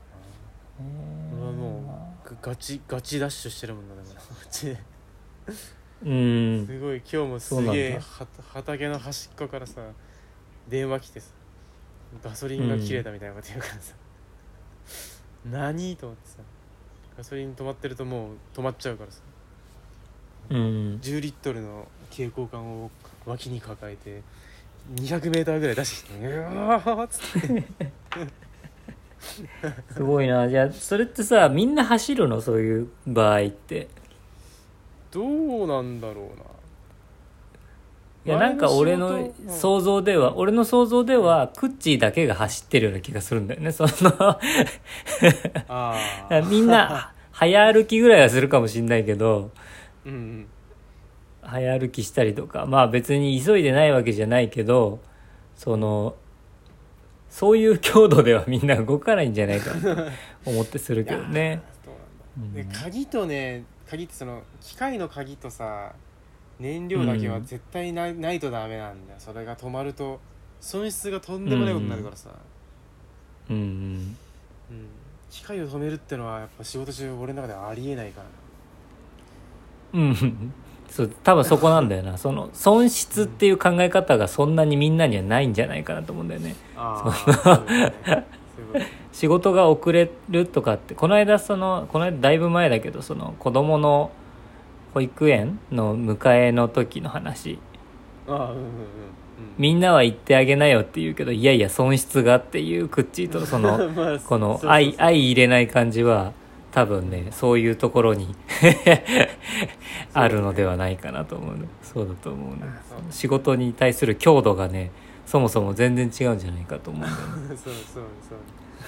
だな。ね俺はもうガチガチダッシュしてるもんなだからこっち。でうん。すごい今日もすげえは畑の端っこからさ電話来てさガソリンが切れたみたいなこと言うからさ、何？と思ってさ。ガソリン止まってるともう止まっちゃうからさうん。10リットルの蛍光管を脇に抱えて 200m ぐらい出してきてうわーっつって。すごいな。じゃあそれってさみんな走るの？そういう場合って。どうなんだろうな。いやなんか俺の想像では、俺の想像ではクッチーだけが走ってるような気がするんだよねその。(laughs) みんな早歩きぐらいはするかもしんないけどうんうん。早歩きしたりとかまあ別に急いでないわけじゃないけどそのそういう強度ではみんな動かないんじゃないかなと思ってするけどね。(laughs) で鍵とね鍵ってその機械の鍵とさ燃料だけは絶対ない,、ないとダメなんだよ。それが止まると損失がとんでもないことになるからさ、うんうん。うん機械を止めるってのはやっぱ仕事中俺の中ではありえないからうん、そう多分そこなんだよな。その損失っていう考え方がそんなにみんなにはないんじゃないかなと思うんだよね。仕事が遅れるとかってこの間そのこの間だいぶ前だけどその子供の保育園の迎えの時の話。ああうんうんうんうん。みんなは言ってあげなよって言うけどいやいや損失がっていうクッチーとその (laughs) まあこの相入れない感じは多分ねそういうところに (laughs) あるのではないかなと思うね。そうだと思うね。仕事に対する強度がねそもそも全然違うんじゃないかと思うんだよね。(laughs) そうそう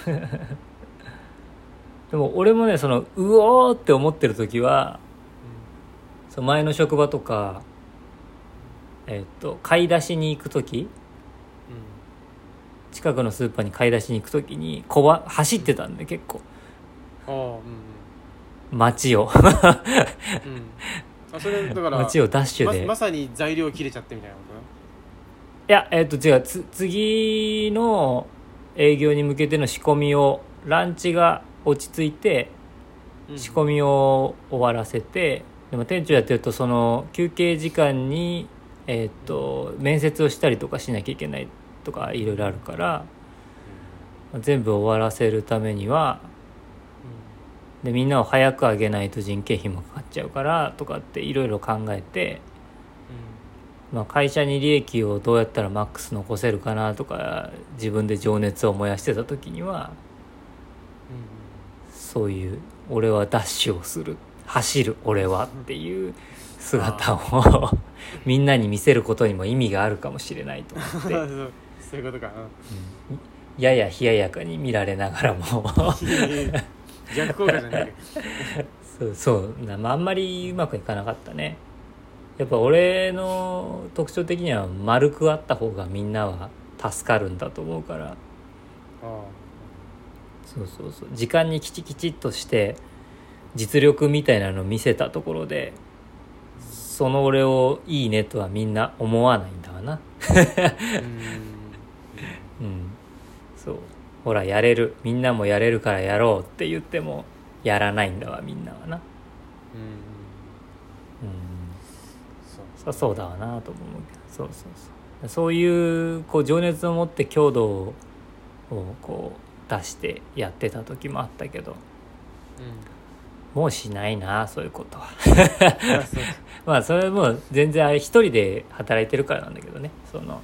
そう。(laughs) でも俺もねそのうおーって思ってる時はその前の職場とかえっと買い出しに行く時うん。近くのスーパーに買い出しに行く時にこわ走ってたんで結構街をうんうん。あそれだから街をダッシュで、ままさに材料切れちゃってみたいなこいやえっ、と違う。つ次の営業に向けての仕込みをランチが落ち着いてと仕込みを終わらせてでも店長やってるとその休憩時間に、えっと面接をしたりとかしなきゃいけないとかいろいろあるから全部終わらせるためにはでみんなを早く上げないと人件費もかかっちゃうからとかっていろいろ考えて、まあ、会社に利益をどうやったらマックス残せるかなとか自分で情熱を燃やしてた時にはそういう「俺はダッシュをする。走る俺は」っていう姿を (laughs) みんなに見せることにも意味があるかもしれないと思って、う (laughs) んそういうことか。うん。やや冷ややかに見られながらも (laughs) 逆効果じゃないけど。(laughs) そうそうな、まあ、あんまりうまくいかなかったね。やっぱ俺の特徴的には丸くあった方がみんなは助かるんだと思うから。あそうそうそう。時間にきちきちっとして実力みたいなのを見せたところでその俺をいいねとはみんな思わないんだわな。あうん (laughs) ほらやれる。みんなもやれるからやろう。って言ってもやらないんだわみんなはな。うん。うん。そう。そそうだわなと思うけど。そうそうそう。そういうこう情熱を持って強度をこう出してやってた時もあったけど。うん。もうしないなそういうことは。(laughs) まあ (laughs) それも全然あれ一人で働いてるからなんだけどね。その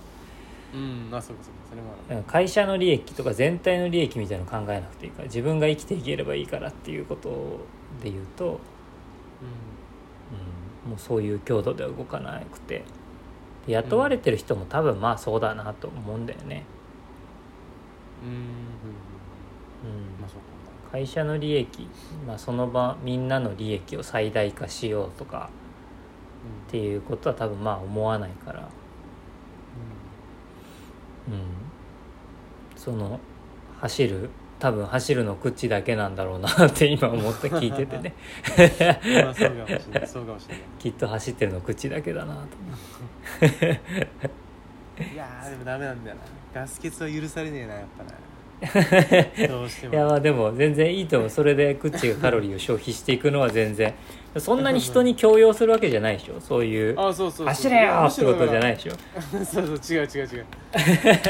うんあそうかそうかそれもあるうん会社の利益とか全体の利益みたいなの考えなくていいから自分が生きていければいいからっていうことで言うと、ううん、もうそういう強度では動かなくて。で雇われてる人も多分まあそうだなと思うんだよね。うんうんまあそうか会社の利益、まあ、その場みんなの利益を最大化しようとかっていうことは多分まあ思わないから、うん、その走る多分走るの口だけなんだろうなって (laughs) 今思って聞いててね。そうかもしれないそうかもしれない。きっと走ってるの口だけだなと思いやーでもダメなんだよな。ガス欠は許されねえなやっぱなどうしてもいやまあでも全然いいと思う。それでクッチがカロリーを消費していくのは全然。そんなに人に強要するわけじゃないでしょ。そういうあそうそうそう。走れよってことじゃないいでしょ。(laughs) そうそう違う違う違う。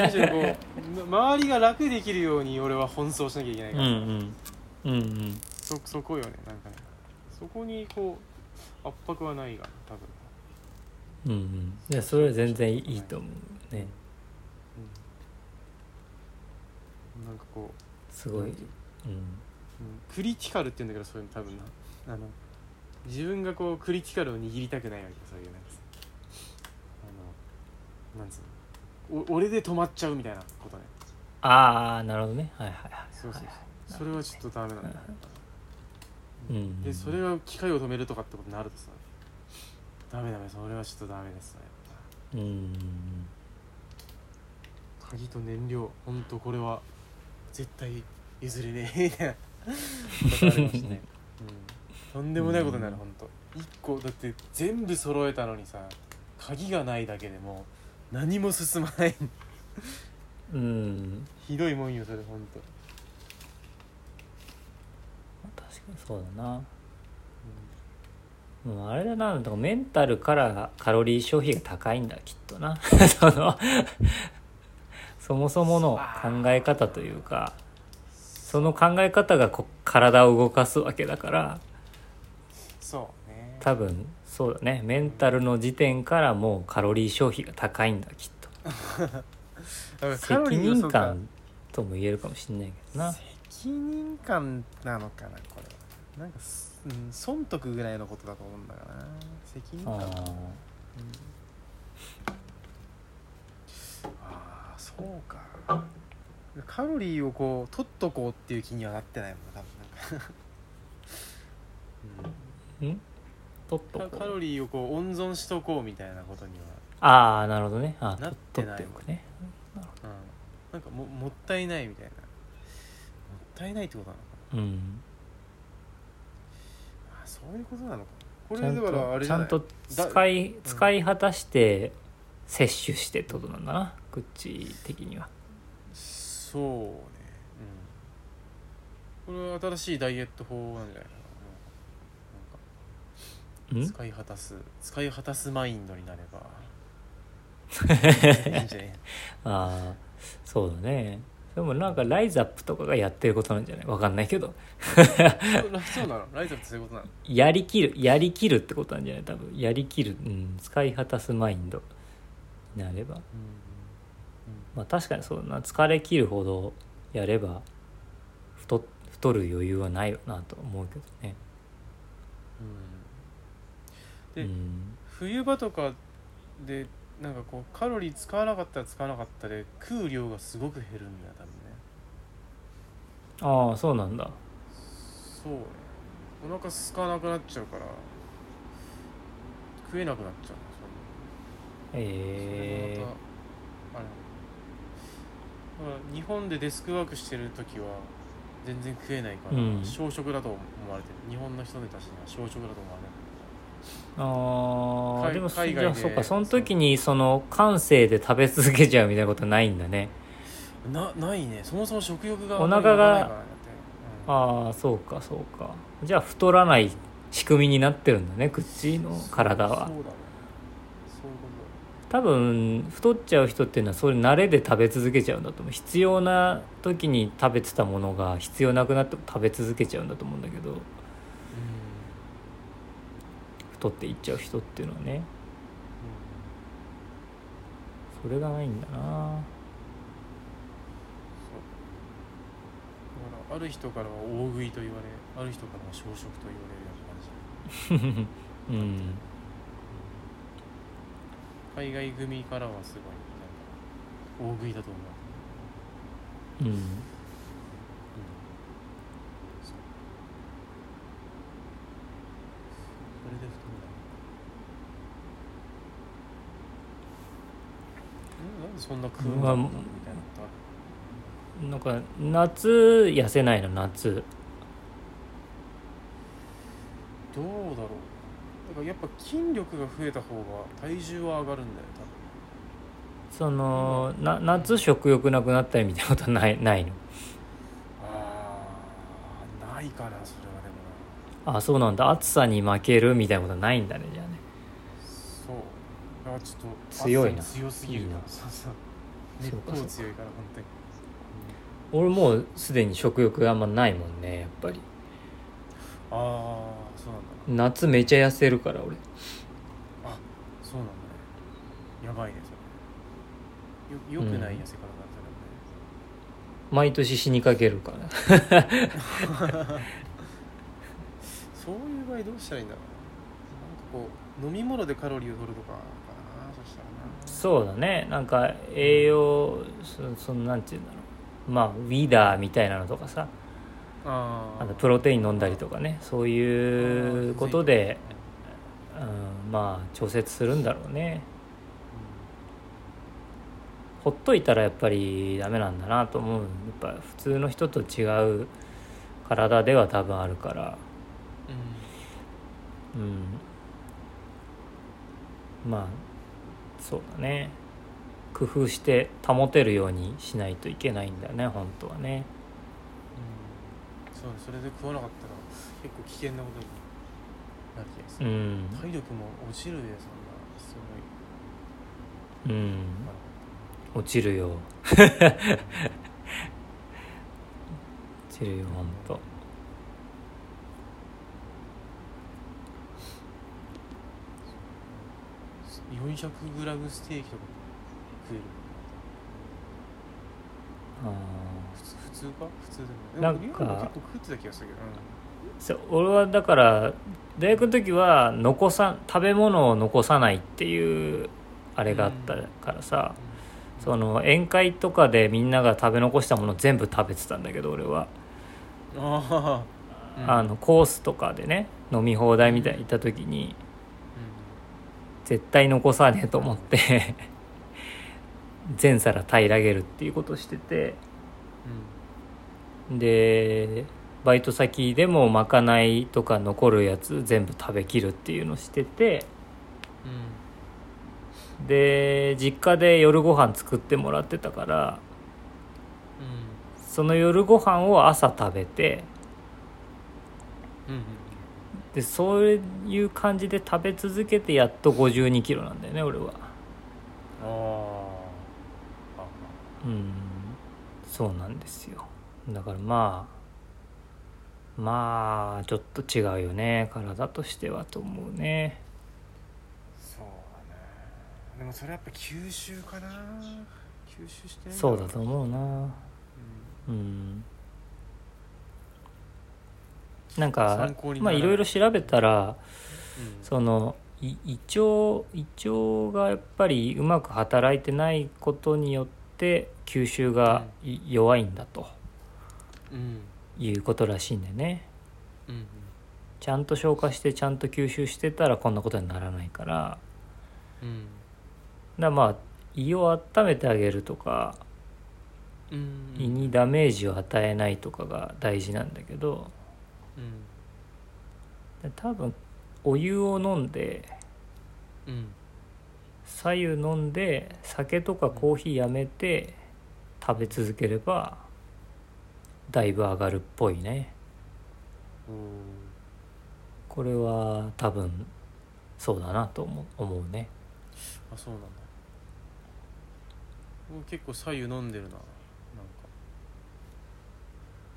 むしろこう周りが楽できるように俺は奔走しなきゃいけないから、うんうん。うんうん。そそこよねなんかね。そこにこう圧迫はないが多分。うんうん。いやそれは全然いいと思うね。うんなんかこすごい、うん、クリティカルって言うんだけどそういうの多分な。あの自分がこうクリティカルを握りたくないわけそういうなんかさ。あのなんつうの？お俺で止まっちゃうみたいなことね。ああなるほどね。はいはいはい。そうそうそう。それはちょっとダメなんだようん。でそれが機械を止めるとかってことになるとさ。ダメダメそれはちょっとダメですね。うん。鍵と燃料ほんとこれは絶対譲れねえ。(laughs) みたいなことありましたね、うん、とんでもないことになるほんと。1個だって全部揃えたのにさ鍵がないだけでもう何も進まない。うん。ひどいもんよそれほんと、確かにそうだな。もうあれだなだからメンタルからカロリー消費が高いんだきっとな。(laughs) そのそもそもの考え方というかその考え方がこ体を動かすわけだからそうね。多分そうだね。メンタルの時点からもうカロリー消費が高いんだきっと。(laughs) 責任感とも言えるかもしんないけどな。責任感なのかなこれ。はなんかす、うん、損得ぐらいのことだと思うんだがな。責任あ感ーああそうか。カロリーをこう取っとこうっていう気にはなってないもん多分なんか、(laughs) ん。取っとうん、こう。カカロリーをこう温存しとこうみたいなことにああなるほどね。あなってない取っておくね。は、うん、なんかももったいないみたいな。もったいないってことなのかうん。なあそういうことなのか。これだからあとれじゃない。ちゃんと使い使い果たして摂取してってことなんだな。グッチ的には。そうね。うん。これは新しいダイエット法なんじゃないかな。なんかん？使い果たす使い果たすマインドになれば。(laughs) いいんじゃないああそうだね。でもなんかライズアップとかがやってることなんじゃない？わかんないけど。そうなの？ライズアップそういうことなの？やりきるやりきるってことなんじゃない？多分。やりきる、うん、使い果たすマインドになればまあ確かにそうだな。疲れ切るほどやれば太太る余裕はないよなと思うけどね。うん。でうん。冬場とかでなんかこうカロリー使わなかったら使わなかったで食う量がすごく減るんだよ多分ね。ああそうなんだ。そう。ねお腹空かなくなっちゃうから食えなくなっちゃうのそれええそれまたあれだから日本でデスクワークしてる時は全然食えないから、うん。小食だと思われてる。日本の人たちには小食だと思われてああ海でもそじ海外で。ゃあそうかその時にそる感性で食べ続けちゃうみたいなことないんだね。るなないね。そもそも食欲がお腹がないからね。だってうん。ああそうかそうか。じゃあ太らない仕組みになってるんだねクッチの体は。そうだね多分太っちゃう人っていうのはそれ慣れで食べ続けちゃうんだと思う。必要な時に食べてたものが必要なくなっても食べ続けちゃうんだと思うんだけど。と太っていっちゃう人っていうのはね。それがないんだな。ある人からは大食いと言われある人からは小食と言われるような感じ。(laughs) うん海外組からはすごいなん。か大食いだと思う、うん。うん、そうそれで太るななん。でそん。な食うん。だろうなみたいなことあるなん。か夏痩せないの夏どうだろうからやっぱ筋力が増えた方が体重は上がるんだよそのな夏食欲なくなったりみたいなことないないの？多分ああないかなそれはでもな。あそうなんだ。暑さに負けるみたいなことはないんだねじゃあね。そう。だからちょっと強いな。強すぎるな。そうそう。熱強いから本当に。俺もうすでに食欲があんまないもんねやっぱり。ああそうなんだ。夏めちゃ痩せるから俺。あそうなんだね。やばいねそれ。よよくない痩せ方だったよね、毎年死にかけるから。(laughs) そういう場合どうしたらいいんだろうななんかこう飲み物でカロリーを取るとかかなそしたらな。そうだね。なんか栄養そそのなんて言うんだろう。まあウィダーみたいなのとかさああとプロテイン飲んだりとかねそういうことで、うん、まあ調節するんだろうね。ほっといたらやっぱりダメなんだなと思う。やっぱ普通の人と違う体では多分あるから。うん、うん。まあそうだね。工夫して保てるようにしないといけないんだよね本当はね。うん、そうそれで食わなかったら結構危険なことになる気がする、うん。体力も落ちるでそんなすごい。うん。あ。落ちるよ。(laughs) 落ちるよ本当 400g ステーキとか食える。あ普通普通か普通でもなんかでも結構食ってた気がするけど、ーそう俺はだから大学の時は残さ食べ物を残さないっていうあれがあったからさ、うん、その宴会とかでみんなが食べ残したもの全部食べてたんだけど俺は、ああ、うん。あのコースとかでね飲み放題みたいに行った時に絶対残さねえと思って (laughs) 全皿平らげるっていうことをしててでバイト先でもまかないとか残るやつ全部食べきるっていうのをしててうん。で実家で夜ご飯作ってもらってたからうん。その夜ご飯を朝食べてうんうんでそういう感じで食べ続けてやっと5 2キロなんだよね俺は。あー。あうん。そうなんですよだからまあまあちょっと違うよね。体としてはと思うね。そうだね。でもそれやっぱ吸収かな。吸収してそうだと思うな。うん。うん。なんかまあいろいろ調べたらうん。そのい胃腸胃腸がやっぱりうまく働いてないことによって吸収がい弱いんだと。うんいうことらしいんだよね。うんちゃんと消化してちゃんと吸収してたらこんなことにならないから。だかうんらまあ胃を温めてあげるとかうん胃にダメージを与えないとかが大事なんだけど。うん。で多分お湯を飲んでうん。左右飲んで酒とかコーヒーやめて食べ続ければだいぶ上がるっぽいね。これは多分そうだなと思う思うね。あそうなんだ。もう結構左右飲んでるな。なんか。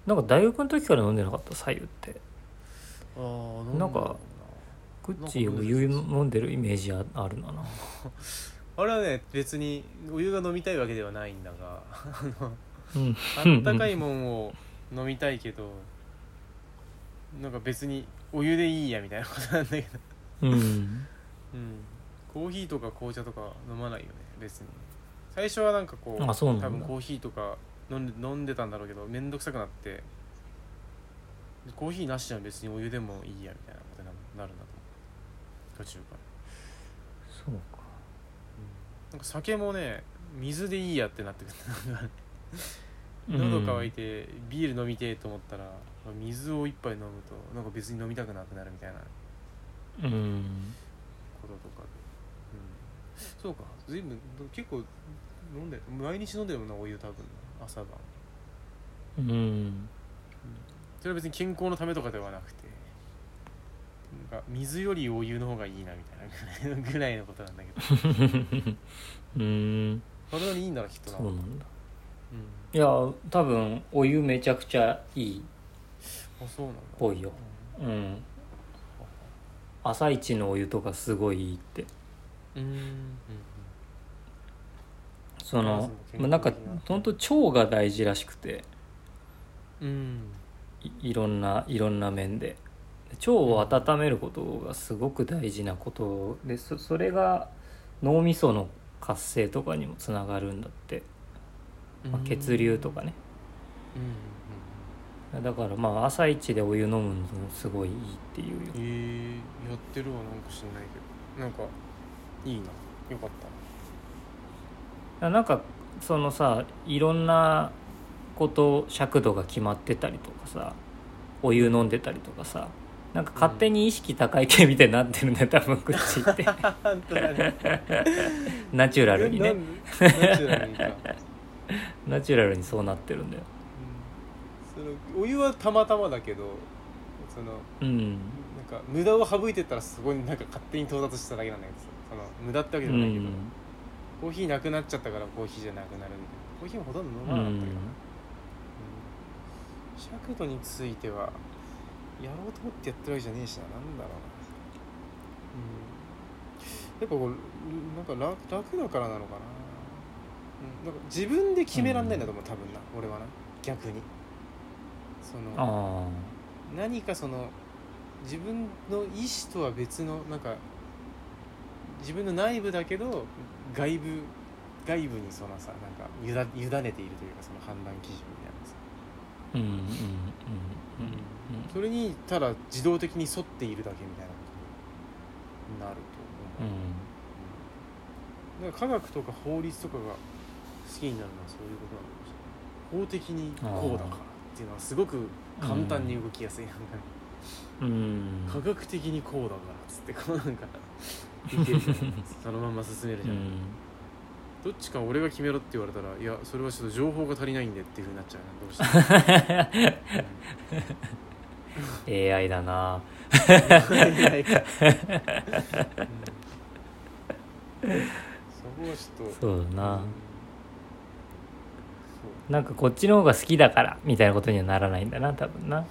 なんか大学の時から飲んでなかった？左右って。ああ飲んな。んかグッチお湯飲んでるイメージああるな。な (laughs) なあれはね別にお湯が飲みたいわけではないんだがあのうんあったかいもんを飲みたいけどなんか別にお湯でいいやみたいなことなんだけど。うん。うん。コーヒーとか紅茶とか飲まないよね別に。最初はなんかこう多分コーヒーとか飲んで飲んでたんだろうけど面倒くさくなってコーヒーなしじゃ別にお湯でもいいやみたいなことになるんだと思う。途中から。そうか。なんか酒もね水でいいやってなってくる喉乾いてビール飲みてえと思ったら水を一杯飲むとなんか別に飲みたくなくなるみたいな。うん。こととかで、うん、そうか。随分結構飲んで毎日飲んでるもんなお湯多分。な朝晩。うん。それは別に健康のためとかではなくてなんか水よりお湯の方がいいなみたいなぐらいぐらいのことなんだけど。(laughs) うん。体にいいんだろきっとな。そうなんだ。うんいや多分お湯めちゃくちゃいい。あそうなんだ。ぽいよ。うん。朝一のお湯とかすごいいいって。うんうんそのまなんか本当腸が大事らしくて。うん。うんいいろんないろんな面で。腸を温めることがすごく大事なことでそそれが脳みその活性とかにもつながるんだって、まあ、血流とかね。うんうんだからまあ朝一でお湯飲むのすごいいいっていうよ。うんえー、やってるわなんか知んないけど。なんかいいな。よかった。なんかそのさいろんなこと尺度が決まってたりとかさお湯飲んでたりとかさなんか勝手に意識高い系みたいになってるんだよ多分口って。(laughs) (laughs) ナチュラルにね。なナチュラルにか、(laughs) ナチュラルにそうなってるんだよ。うん、そのお湯はたまたまだけどそのうん。なんか無駄を省いてったらそこになんか勝手に到達しただけなんだけどさその無駄ってわけうじゃないけど、ん。コーヒーなくなっちゃったからコーヒーじゃなくなるみたいな。コーヒーもほとんど飲まなかったけどな、うん尺度についてはやろうと思ってやってるわけじゃねえしな。なんだろうな、うん、やっぱこうなんか楽楽だからなのかな,、うん、なんか自分で決めらんないんだと思う、多分な。俺はな。逆に。そのあ何かその自分の意思とは別のなんか自分の内部だけど外部外部にそのさなんか委だ委ねているというかその判断基準みたいなさ、あうんうんうんうんそれにただ自動的に沿っているだけみたいなことになるとう。思う、ん。だから科学とか法律とかが好きになるのはそういうことなのかもしれない法的にこうだからっていうのはすごく簡単に動きやすい、なんかうん。科学的にこうだからっつってこうなんかそのまま進めるじゃん、うん。どっちか俺が決めろって言われたらいやそれはちょっと情報が足りないんでっていうふうになっちゃうなどうしても、AI だな。うんいないか。うん。そこはちょっと。そうだな。うんなんかこっちの方が好きだからみたいなことにはならないんだな多分な。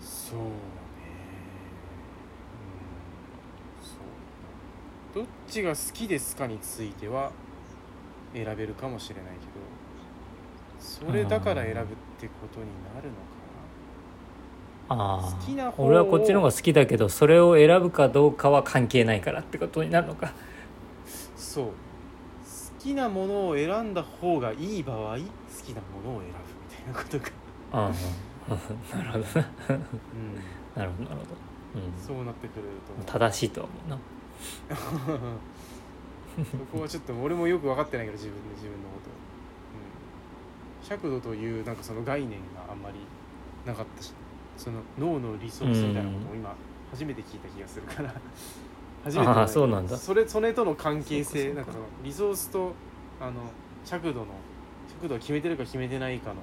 そうね。うん。そうどっちが好きですかについては選べるかもしれないけどそれだから選ぶってことになるのかあ好きな方俺はこっちの方が好きだけどそれを選ぶかどうかは関係ないからってことになるのか。なそう。好きなものを選んだ方がいい場合好きなものを選ぶみたいなことか、ああ。(laughs) なるほどな。うん、なるほどなるほど、うん、そうなってくると思う。正しいとは思うな。(laughs) そこはちょっと俺もよく分かってないけど自分で自分のこと。を、うん、尺度というなんかその概念があんまりなかったしその脳のリソースみたいなことを今初めて聞いた気がするから初めてあーそうなんだ。それそれとの関係性なんかそのリソースとあの尺度の尺度を決めてるか決めてないかの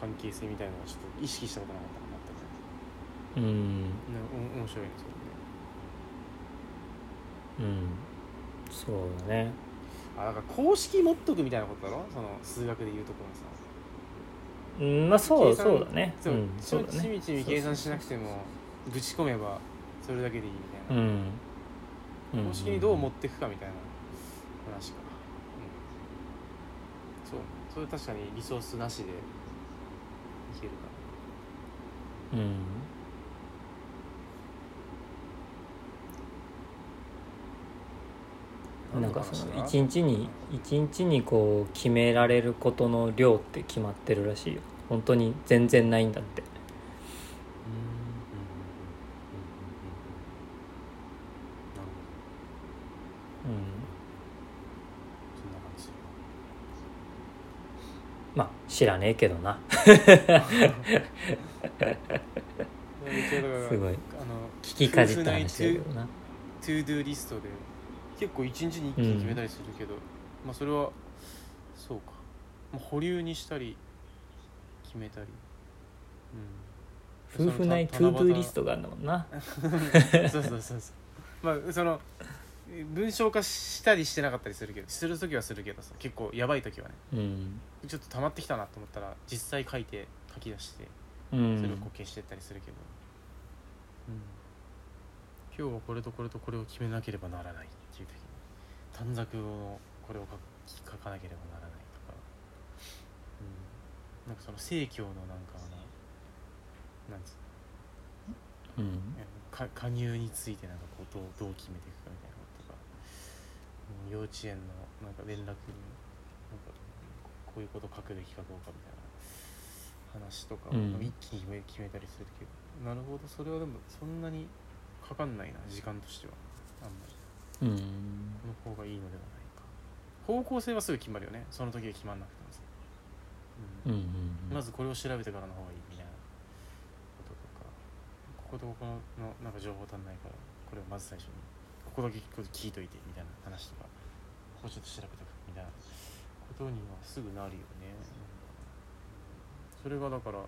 関係性みたいなのはちょっと意識したことなかったなってう。ん。ねお面白いねそれねうん。そうだね。あだから公式持っとくみたいなことだろ？その数学でいうところのさ。うんまあそうそうだね。そう,、ん、そうだちね。みちみ計算しなくてもぶち込めばそれだけでいいみたいな、うんうん公式にどう持っていくかみたいな話か。うん。そう。それ確かにリソースなしで。いけるかうん。らなんかその何一日に一日にこう決められることの量って決まってるらしいよ。本当に全然ないんだってうんうんうんうんうんうんなるほどうんそんな感じするまあ知らねえけどな。(laughs) すごい。あの聞きかじった話だけどな。 ToDo リストで結構一日に一気に決めたりするけど、まあそれはそうか、まあ、保留にしたり決めたり、うん、夫婦内 ToDo リストがあるんだもんな。(laughs) そうそうそうそう。まあその文章化したりしてなかったりするけどする時はするけどさ結構やばい時はね。うん。ちょっと溜まってきたなと思ったら実際書いて書き出してうそれをんこう消してったりするけど、うん。今日はこれとこれとこれを決めなければならないっていう時に短冊をこれを書かなければならないとか、うん、なんかその正教のなんかあのなんつうの？うん。か加入についてなんかこうどうどう決めていくかみたいな幼稚園のなんか連絡になんかこういうこと書くべきかどうかみたいな話とかをうん。一気に決め決めたりするけど、なるほどそれはでもそんなにかかんないな時間としては。あんまり。うん。この方がいいのではないか。方向性はすぐ決まるよね。その時は決まんなくてもさ、うん。うんまずこれを調べてからの方がいいみたいなこととか。こことここのなんか情報足んないからこれをまず最初にここだけ聞いといてみたいな話とかここちょっと調べておくみたいなことにはすぐなるよね。それがだからあ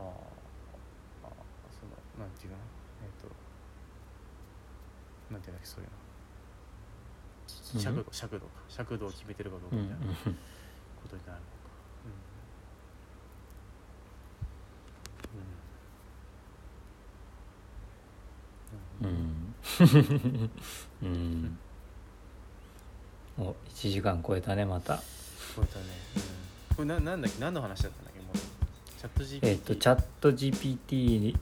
ああそのなんていうの？えっ、となんていうんだっけそういうの。うん。尺度。尺度か尺度を決めてるかどうかうんみたいなことになるのか。うん。うん。うん。うんお1時間超えたねまた。超えたね、うん、これななんだっけ何の話だったんだっけもう。チャット GPT えっ、とチャット GPT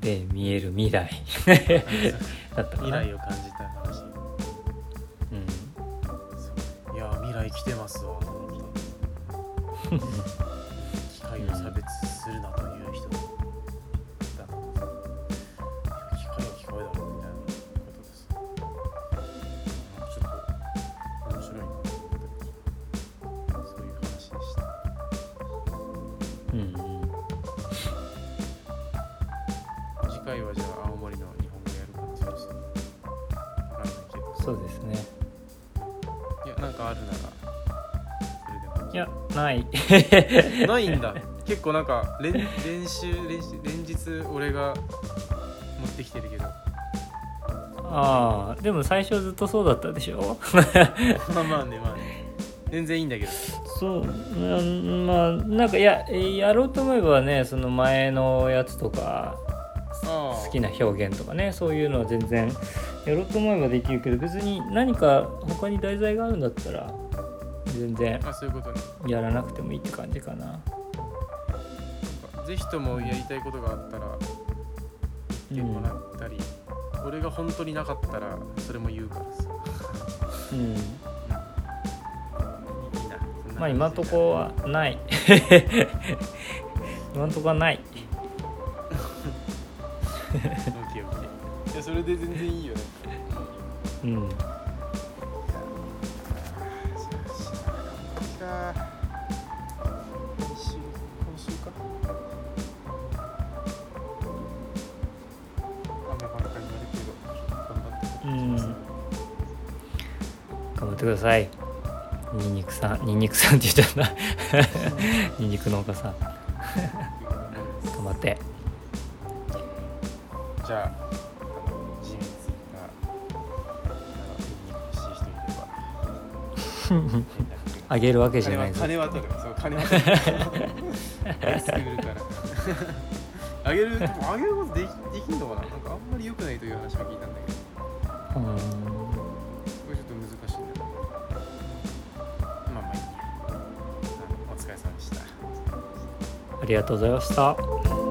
で見える未来。(laughs) だったか未な来を感じた話。うん。そう。いや未来来てますわ。(laughs) 機械を差別するなという人そうですね。いやなんかあるならそれでも。いやない。(laughs) ないんだ。結構なんか練練習練習連日俺が持ってきてるけど。ああでも最初ずっとそうだったでしょ？まあまあねまあね。全然いいんだけど。そううんまあなんかいややろうと思えばねその前のやつとかあ好きな表現とかねそういうのは全然やろうと思えばできるけど別に何か他に題材があるんだったら全然あそういうことね。やらなくてもいいって感じかな。ぜひともやりたいことがあったら言ってもらったり、俺が本当になかったらそれも言うからさ。うん。まあ今んとこはない。(laughs) 今んとこはないいやそれで全然いいよね。うん。くださいニンニクさんニンニクさんって言っちゃったニンニク農家さん頑張ってちゃあのジミーズが手に欲しい人いれば。(laughs) あげるわけじゃないです金は取る。そう金は取る。(laughs) 安く売るから。あげるあげることできできんのかな？なんかあんまり良くないという話は聞いたんだけど。うん。これちょっと難しいんだまあまあいいや。お疲れ様でした。ありがとうございました。